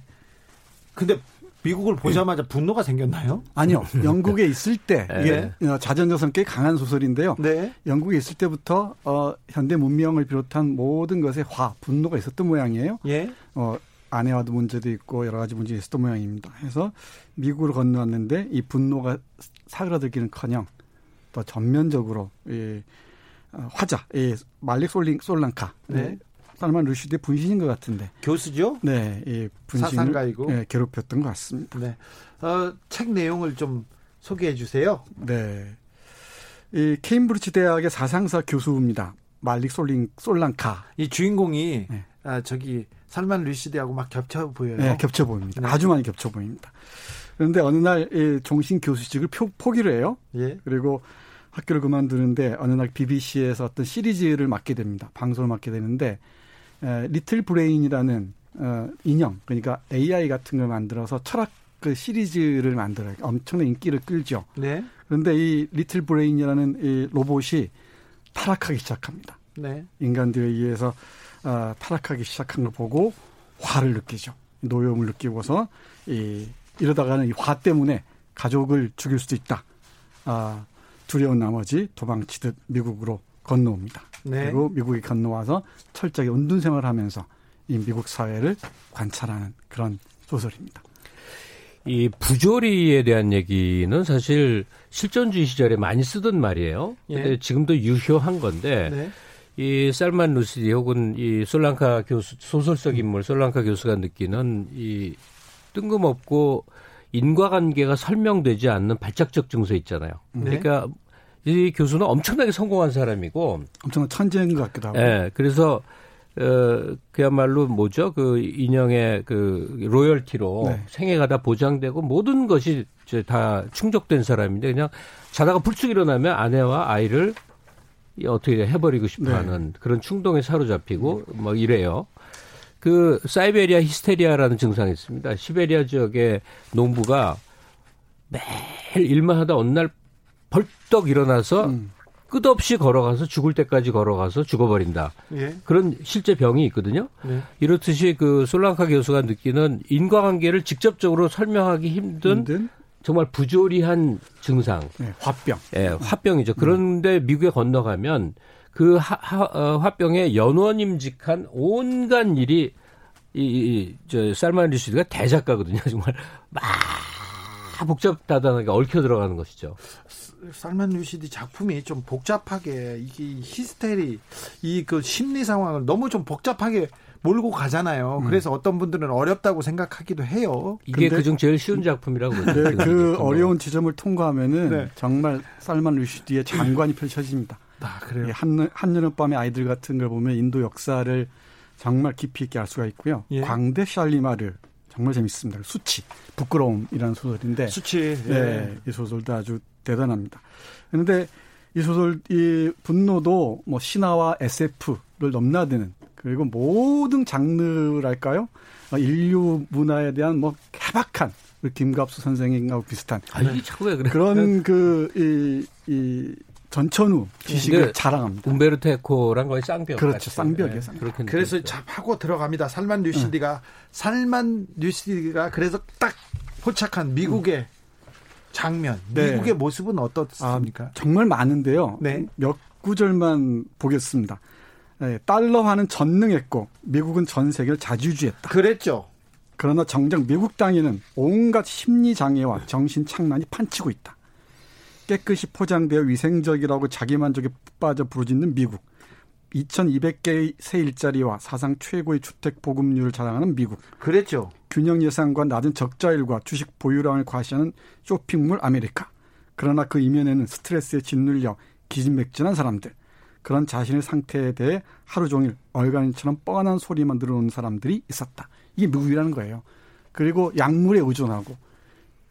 근데 미국을 보자마자 분노가 생겼나요? 아니요. 영국에 있을 때 이게 네. 어, 자전적성 꽤 강한 소설인데요. 네. 영국에 있을 때부터 어, 현대 문명을 비롯한 모든 것에 화, 분노가 있었던 모양이에요. 예. 어, 아내와도 문제도 있고 여러 가지 문제가 있었던 모양입니다. 그래서 미국으로 건너왔는데 이 분노가 사그라들기는커녕 더 전면적으로 이 어, 화자, 이 말릭 솔링 솔랑카, 네. 네. 살만 루시드의 분신인 것 같은데, 교수죠? 네, 이 분신을 사상가이고. 네, 괴롭혔던 것 같습니다. 네. 어, 책 내용을 좀 소개해 주세요. 네, 이 케임브리지 대학의 사상사 교수입니다. 말릭 솔링 솔랑카. 이 주인공이 네. 아, 저기 살만 루시드하고 막 겹쳐 보여요. 네, 겹쳐 보입니다. 네. 아주 많이 겹쳐 보입니다. 그런데 어느 날이 종신 교수직을 표, 포기를 해요. 예. 그리고 학교를 그만두는데 어느 날 BBC에서 어떤 시리즈를 맡게 됩니다. 방송을 맡게 되는데 에, Little Brain이라는 어, 인형 그러니까 AI 같은 걸 만들어서 철학 그 시리즈를 만들어요. 엄청난 인기를 끌죠. 네. 그런데 이 Little Brain이라는 이 로봇이 타락하기 시작합니다. 네. 인간들에 의해서 어, 타락하기 시작한 걸 보고 화를 느끼죠. 노여움을 느끼고서 이 이러다가는 이 화 때문에 가족을 죽일 수도 있다. 아, 두려운 나머지 도망치듯 미국으로 건너옵니다. 네. 그리고 미국에 건너와서 철저하게 은둔 생활을 하면서 이 미국 사회를 관찰하는 그런 소설입니다. 이 부조리에 대한 얘기는 사실 실존주의 시절에 많이 쓰던 말이에요. 근데 예. 지금도 유효한 건데 네. 이 살만 루시디 혹은 이 솔랑카 교수 소설적 인물 솔랑카 교수가 느끼는 이 뜬금없고 인과관계가 설명되지 않는 발작적 증서 있잖아요. 네. 그러니까 이 교수는 엄청나게 성공한 사람이고, 엄청난 천재인 것 같기도 하고. 예, 그래서 어 그야말로 뭐죠 그 인형의 그 로열티로 네. 생애가 다 보장되고 모든 것이 이제 다 충족된 사람인데 그냥 자다가 불쑥 일어나면 아내와 아이를 이 어떻게 해버리고 네. 싶어하는 그런 충동에 사로잡히고 뭐 이래요. 그 사이베리아 히스테리아라는 증상이 있습니다. 시베리아 지역의 농부가 매일 일만 하다 어느 날 벌떡 일어나서 음. 끝없이 걸어가서 죽을 때까지 걸어가서 죽어버린다. 예. 그런 실제 병이 있거든요. 네. 이렇듯이 그 솔랑카 교수가 느끼는 인과관계를 직접적으로 설명하기 힘든 힘든 정말 부조리한 증상, 네, 화병. 예, 화병이죠. 그런데 미국에 건너가면 그 하, 하, 어, 화병에 연원임직한 온갖 일이 이, 이, 저, 살만 리슈드가 대작가거든요. 정말 막 복잡다단하게 얽혀 들어가는 것이죠. 살만 루시디 작품이 좀 복잡하게 이게 히스테리 이 그 심리 상황을 너무 좀 복잡하게 몰고 가잖아요. 그래서 어떤 분들은 어렵다고 생각하기도 해요. 이게 그중 제일 쉬운 작품이라고. 네. 그 어려운 지점을 통과하면은 네. 정말 살만 루시디의 장관이 펼쳐집니다. 아, 이 그래요. 한, 한여름밤의 아이들 같은 걸 보면 인도 역사를 정말 깊이 있게 알 수가 있고요. 예. 광대 샬리마르 정말 재밌습니다. 수치, 부끄러움이라는 소설인데 수치. 예. 네, 이 소설도 아주 대단합니다. 그런데 이 소설 이 분노도 뭐 신화와 SF를 넘나드는 그리고 모든 장르랄까요? 어, 인류 문화에 대한 뭐 개박한 김갑수 선생님하고 비슷한 아, 그래? 그런 그이 이 전천후 지식을 네. 자랑합니다. um베르토 에코랑 거의 쌍벽. 그렇죠. 쌍벽이에요, 예, 쌍벽. 그렇게 그래서 느껴져요. 참 하고 들어갑니다. 살만 루시디가 살만 루시디가 그래서 딱 포착한 미국의 장면, 네. 미국의 모습은 어떻습니까? 정말 많은데요. 네. 몇 구절만 보겠습니다. 네, 달러화는 전능했고 미국은 전 세계를 자주주했다. 그랬죠. 그러나 정작 미국 땅에는 온갖 심리 장애와 정신 착란이 판치고 있다. 깨끗이 포장되어 위생적이라고 자기만족에 빠져 부르짖는 미국. 2200개의 새 일자리와 사상 최고의 주택 보급률을 자랑하는 미국. 그랬죠. 균형 예산과 낮은 적자율과 주식 보유량을 과시하는 쇼핑몰 아메리카. 그러나 그 이면에는 스트레스에 짓눌려 기진맥진한 사람들. 그런 자신의 상태에 대해 하루 종일 얼간이처럼 뻔한 소리만 들어오는 사람들이 있었다. 이게 미국이라는 거예요. 그리고 약물에 의존하고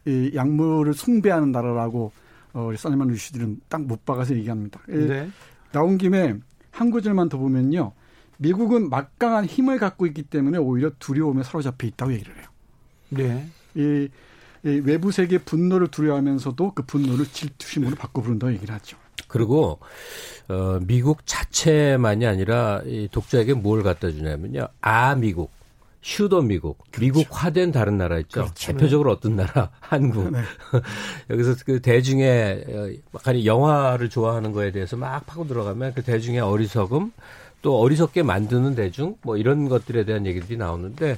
이 약물을 숭배하는 나라라고 어, 우리 써니만 루시들은 딱 못 박아서 얘기합니다. 예, 네. 나온 김에 한 구절만 더 보면요. 미국은 막강한 힘을 갖고 있기 때문에 오히려 두려움에 사로잡혀 있다고 얘기를 해요. 네. 이, 이 외부 세계의 분노를 두려워하면서도 그 분노를 질투심으로 바꿔 부른다고 얘기를 하죠. 그리고 어, 미국 자체만이 아니라 이 독자에게 뭘 갖다 주냐면요. 아 미국, 슈더 미국, 미국화된 다른 나라 있죠. 그렇죠. 대표적으로 어떤 나라? 한국. 네. 여기서 그 대중의 어, 막간이 영화를 좋아하는 거에 대해서 막 파고 들어가면 그 대중의 어리석음 또 어리석게 만드는 대중 뭐 이런 것들에 대한 얘기들이 나오는데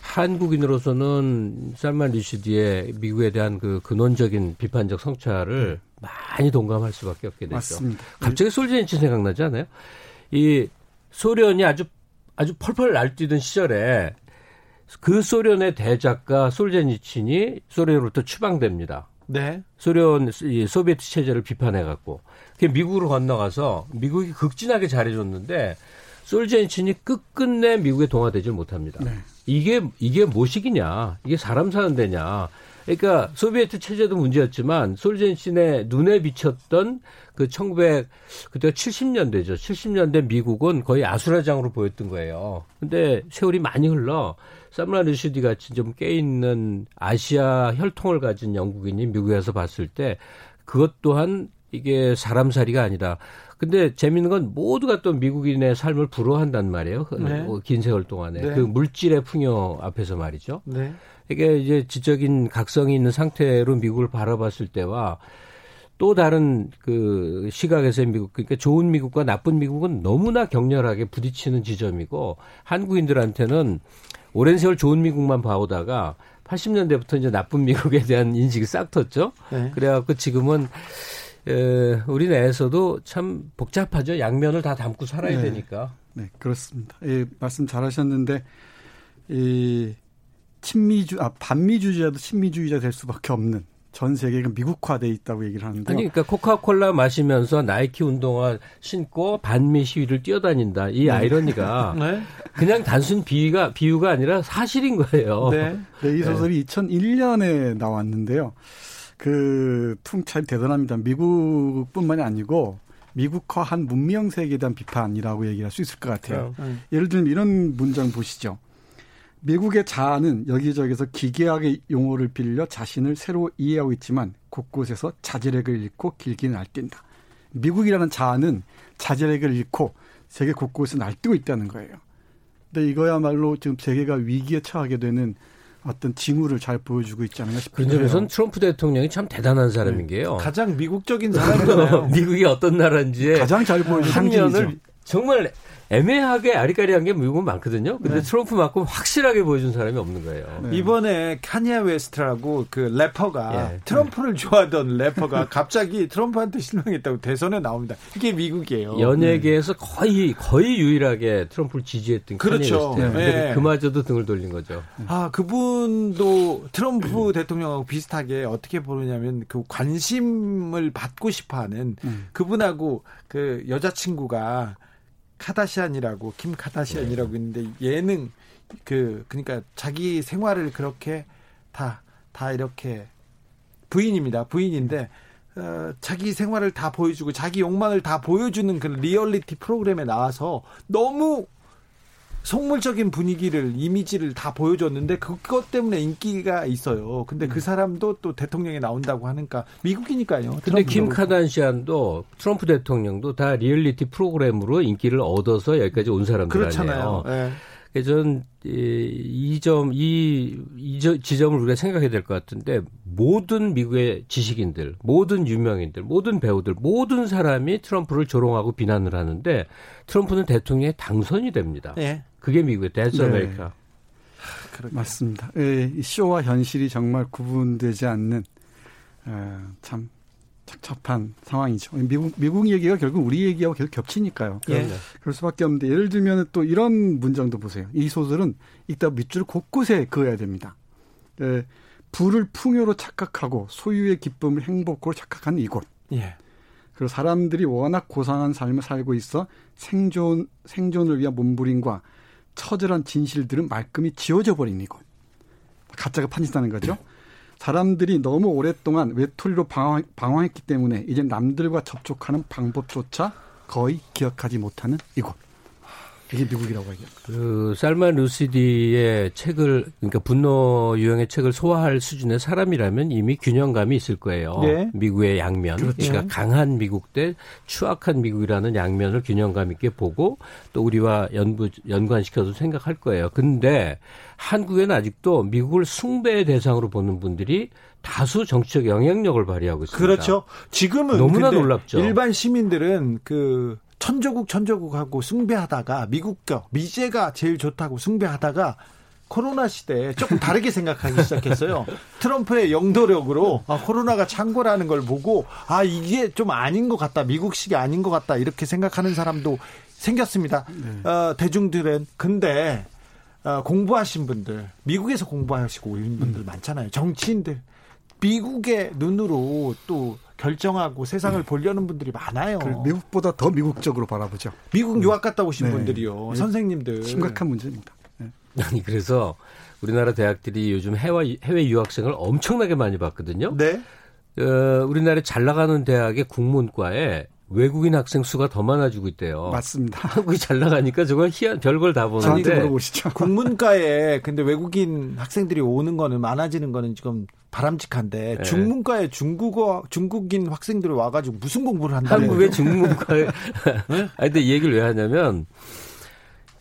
한국인으로서는 살만 리슈디의 미국에 대한 그 근원적인 비판적 성찰을 많이 동감할 수밖에 없게 되죠. 맞습니다. 갑자기 솔제니친 생각나지 않아요? 이 소련이 아주 아주 펄펄 날뛰던 시절에 그 소련의 대작가 솔제니친이 소련으로부터 추방됩니다. 네. 소련 이 소비에트 체제를 비판해 갖고 그 미국으로 건너가서 미국이 극진하게 잘해줬는데 솔제니친이 끝끝내 미국에 동화되질 못합니다. 네. 이게 이게 뭐식이냐? 이게 사람 사는 데냐? 그러니까 소비에트 체제도 문제였지만 솔젠신의 눈에 비쳤던 그 1900, 그때가 70년대죠. 70년대 미국은 거의 아수라장으로 보였던 거예요. 근데 세월이 많이 흘러 사무라 르슈디 같이 좀 깨있는 아시아 혈통을 가진 영국인이 미국에서 봤을 때 그것 또한 이게 사람살이가 아니다. 근데 재밌는 건 모두가 또 미국인의 삶을 부러워한단 말이에요. 그 네. 어, 긴 세월 동안에. 네. 그 물질의 풍요 앞에서 말이죠. 네. 이게 이제 지적인 각성이 있는 상태로 미국을 바라봤을 때와 또 다른 그 시각에서의 미국, 그러니까 좋은 미국과 나쁜 미국은 너무나 격렬하게 부딪히는 지점이고 한국인들한테는 오랜 세월 좋은 미국만 봐오다가 80년대부터 이제 나쁜 미국에 대한 인식이 싹 텄죠. 네. 그래갖고 지금은 에, 우리 내에서도 참 복잡하죠. 양면을 다 담고 살아야 네. 되니까. 네, 그렇습니다. 예, 말씀 잘하셨는데 이 친미주 아 반미주의자도 친미주의자 될 수밖에 없는 전 세계가 미국화돼 있다고 얘기를 하는데요. 아니, 그러니까 코카콜라 마시면서 나이키 운동화 신고 반미 시위를 뛰어다닌다. 이 아이러니가 네. 그냥 단순 비유가 비유가 아니라 사실인 거예요. 네. 네, 이 소설이 2001년에 나왔는데요. 그 퉁참 대단합니다. 미국뿐만이 아니고 미국화한 문명 세계에 대한 비판이라고 얘기할 수 있을 것 같아요. 음. 예를 들면 이런 문장 보시죠. 미국의 자아는 여기저기서 기괴하게 용어를 빌려 자신을 새로 이해하고 있지만 곳곳에서 자제력을 잃고 길게 날뛴다. 미국이라는 자아는 자제력을 잃고 세계 곳곳에 날뛰고 있다는 거예요. 근데 이거야말로 지금 세계가 위기에 처하게 되는 어떤 징후를 잘 보여주고 있지 않은가 그런 싶은데요. 점에서는 트럼프 대통령이 참 대단한 사람인 게요. 가장 미국적인 사람이잖아요. 미국이 어떤 나라인지에 가장 잘 보여준 한 상징이죠. 면을 정말 애매하게 아리까리한 게 미국은 많거든요. 근데 네. 트럼프만큼 확실하게 보여준 사람이 없는 거예요. 네. 이번에 카니예 웨스트라고 그 래퍼가 예. 트럼프를 좋아하던 래퍼가 갑자기 트럼프한테 실망했다고 대선에 나옵니다. 이게 미국이에요. 연예계에서 거의 거의 유일하게 트럼프를 지지했던 그렇죠. 카니예 웨스트. 예. 그마저도 등을 돌린 거죠. 아, 그분도 트럼프 대통령하고 비슷하게 어떻게 보느냐면 그 관심을 받고 싶어 하는 음. 그분하고 그 여자친구가 카다시안이라고, 김 카다시안이라고 있는데 예능 그, 그러니까 자기 생활을 그렇게 다, 다 이렇게 부인입니다. 부인인데 어, 자기 생활을 다 보여주고 자기 욕망을 다 보여주는 그 리얼리티 프로그램에 나와서 너무 속물적인 분위기를 이미지를 다 보여줬는데 그것 때문에 인기가 있어요. 근데 그 사람도 또 대통령에 나온다고 하니까 미국이니까요. 근데 김. 카단시안도 트럼프 대통령도 다 리얼리티 프로그램으로 인기를 얻어서 여기까지 온 사람들 그렇잖아요. 아니에요. 예. 그래서 저는 이 점, 이, 이 저- 지점을 우리가 생각해야 될 것 같은데 모든 미국의 지식인들, 모든 유명인들, 모든 배우들, 모든 사람이 트럼프를 조롱하고 비난을 하는데 트럼프는 대통령에 당선이 됩니다. 예. 그게 미국의 네. 아메리카. 맞습니다. 예, 이 쇼와 현실이 정말 구분되지 않는 에, 참 착잡한 상황이죠. 미국 미국 얘기가 결국 우리 얘기하고 계속 겹치니까요. 예. 그럴 수밖에 없는데 예를 들면 또 이런 문장도 보세요. 이 소설은 읽다 밑줄 곳곳에 그어야 됩니다. 에, 부를 풍요로 착각하고 소유의 기쁨을 행복으로 착각하는 이곳. 예. 그리고 사람들이 워낙 고상한 삶을 살고 있어 생존 생존을 위한 몸부림과 처절한 진실들은 말끔히 지워져 이곳. 가짜가 판진다는 거죠. 사람들이 너무 오랫동안 외톨이로 방황, 방황했기 때문에 이제 남들과 접촉하는 방법조차 거의 기억하지 못하는 이곳. 이게 미국이라고 얘기합니다. 그 살만 루시디의 책을 그러니까 분노 유형의 책을 소화할 수준의 사람이라면 이미 균형감이 있을 거예요. 네. 미국의 양면, 그러니까 네. 강한 미국 대 추악한 미국이라는 양면을 균형감 있게 보고 또 우리와 연부 연관시켜서 생각할 거예요. 근데 한국에는 아직도 미국을 숭배의 대상으로 보는 분들이 다수 정치적 영향력을 발휘하고 있습니다. 그렇죠. 지금은 너무나 놀랍죠. 일반 시민들은 그 천조국 천조국하고 숭배하다가 미국 거 미제가 제일 좋다고 숭배하다가 코로나 시대에 조금 다르게 생각하기 시작했어요. 트럼프의 영도력으로 아, 코로나가 창고라는 걸 보고 아 이게 좀 아닌 것 같다. 미국식이 아닌 것 같다. 이렇게 생각하는 사람도 생겼습니다. 어, 대중들은 근데 어, 공부하신 분들 미국에서 공부하시고 이런 분들 많잖아요. 정치인들 미국의 눈으로 또 결정하고 세상을 보려는 분들이 많아요. 미국보다 더 미국적으로 바라보죠. 미국 유학 갔다 오신 네. 분들이요. 네. 선생님들. 심각한 문제입니다. 네. 아니 그래서 우리나라 대학들이 요즘 해외 해외 유학생을 엄청나게 많이 받거든요. 네. 어, 우리나라에 잘 나가는 대학의 국문과에 외국인 학생 수가 더 많아지고 있대요. 맞습니다. 한국이 잘 나가니까 저걸 희한 별걸 다 저한테 보는데 물어보시죠. 국문과에 근데 외국인 학생들이 오는 거는 많아지는 거는 지금 바람직한데 네. 중문과에 중국어 중국인 학생들이 와가지고 무슨 공부를 한다는 한국의 중문과에 아니 근데 이 얘기를 왜 하냐면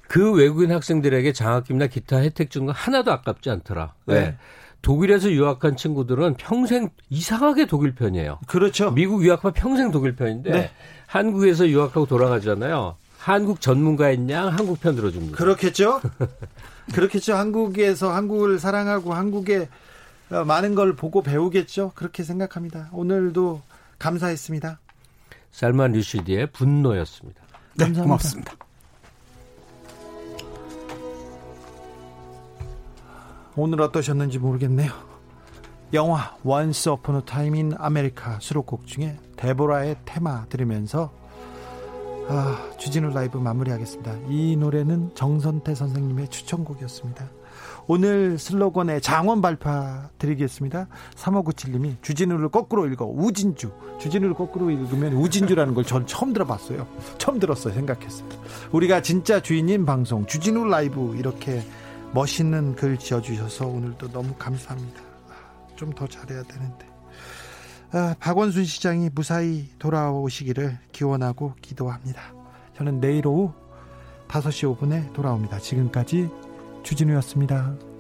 그 외국인 학생들에게 장학금이나 기타 혜택 주는 거 하나도 아깝지 않더라. 왜? 네. 독일에서 유학한 친구들은 평생 이상하게 독일 편이에요. 그렇죠. 미국 유학하면 평생 독일 편인데 네. 한국에서 유학하고 돌아가잖아요. 한국 전문가인 양 한국 편 들어줍니다. 그렇겠죠. 그렇겠죠. 한국에서 한국을 사랑하고 한국의 어, 많은 걸 보고 배우겠죠. 그렇게 생각합니다. 오늘도 감사했습니다. 살만 류시디의 분노였습니다. 네, 감사합니다. 고맙습니다. 오늘 어떠셨는지 모르겠네요. 영화 Once Upon a Time in America 수록곡 중에 데보라의 테마 들으면서 아, 주진우 라이브 마무리하겠습니다. 이 노래는 정선태 선생님의 추천곡이었습니다. 오늘 슬로건에 장원 발파 드리겠습니다. 3597님이 주진우를 거꾸로 읽어 우진주. 주진우를 거꾸로 읽으면 우진주라는 걸 전 처음 들어봤어요. 처음 들었어요. 생각했어요. 우리가 진짜 주인인 방송 주진우 라이브 이렇게 멋있는 글 지어주셔서 오늘도 너무 감사합니다. 좀 더 잘해야 되는데. 아, 박원순 시장이 무사히 돌아오시기를 기원하고 기도합니다. 저는 내일 오후 5시 5분에 돌아옵니다. 지금까지 주진우였습니다.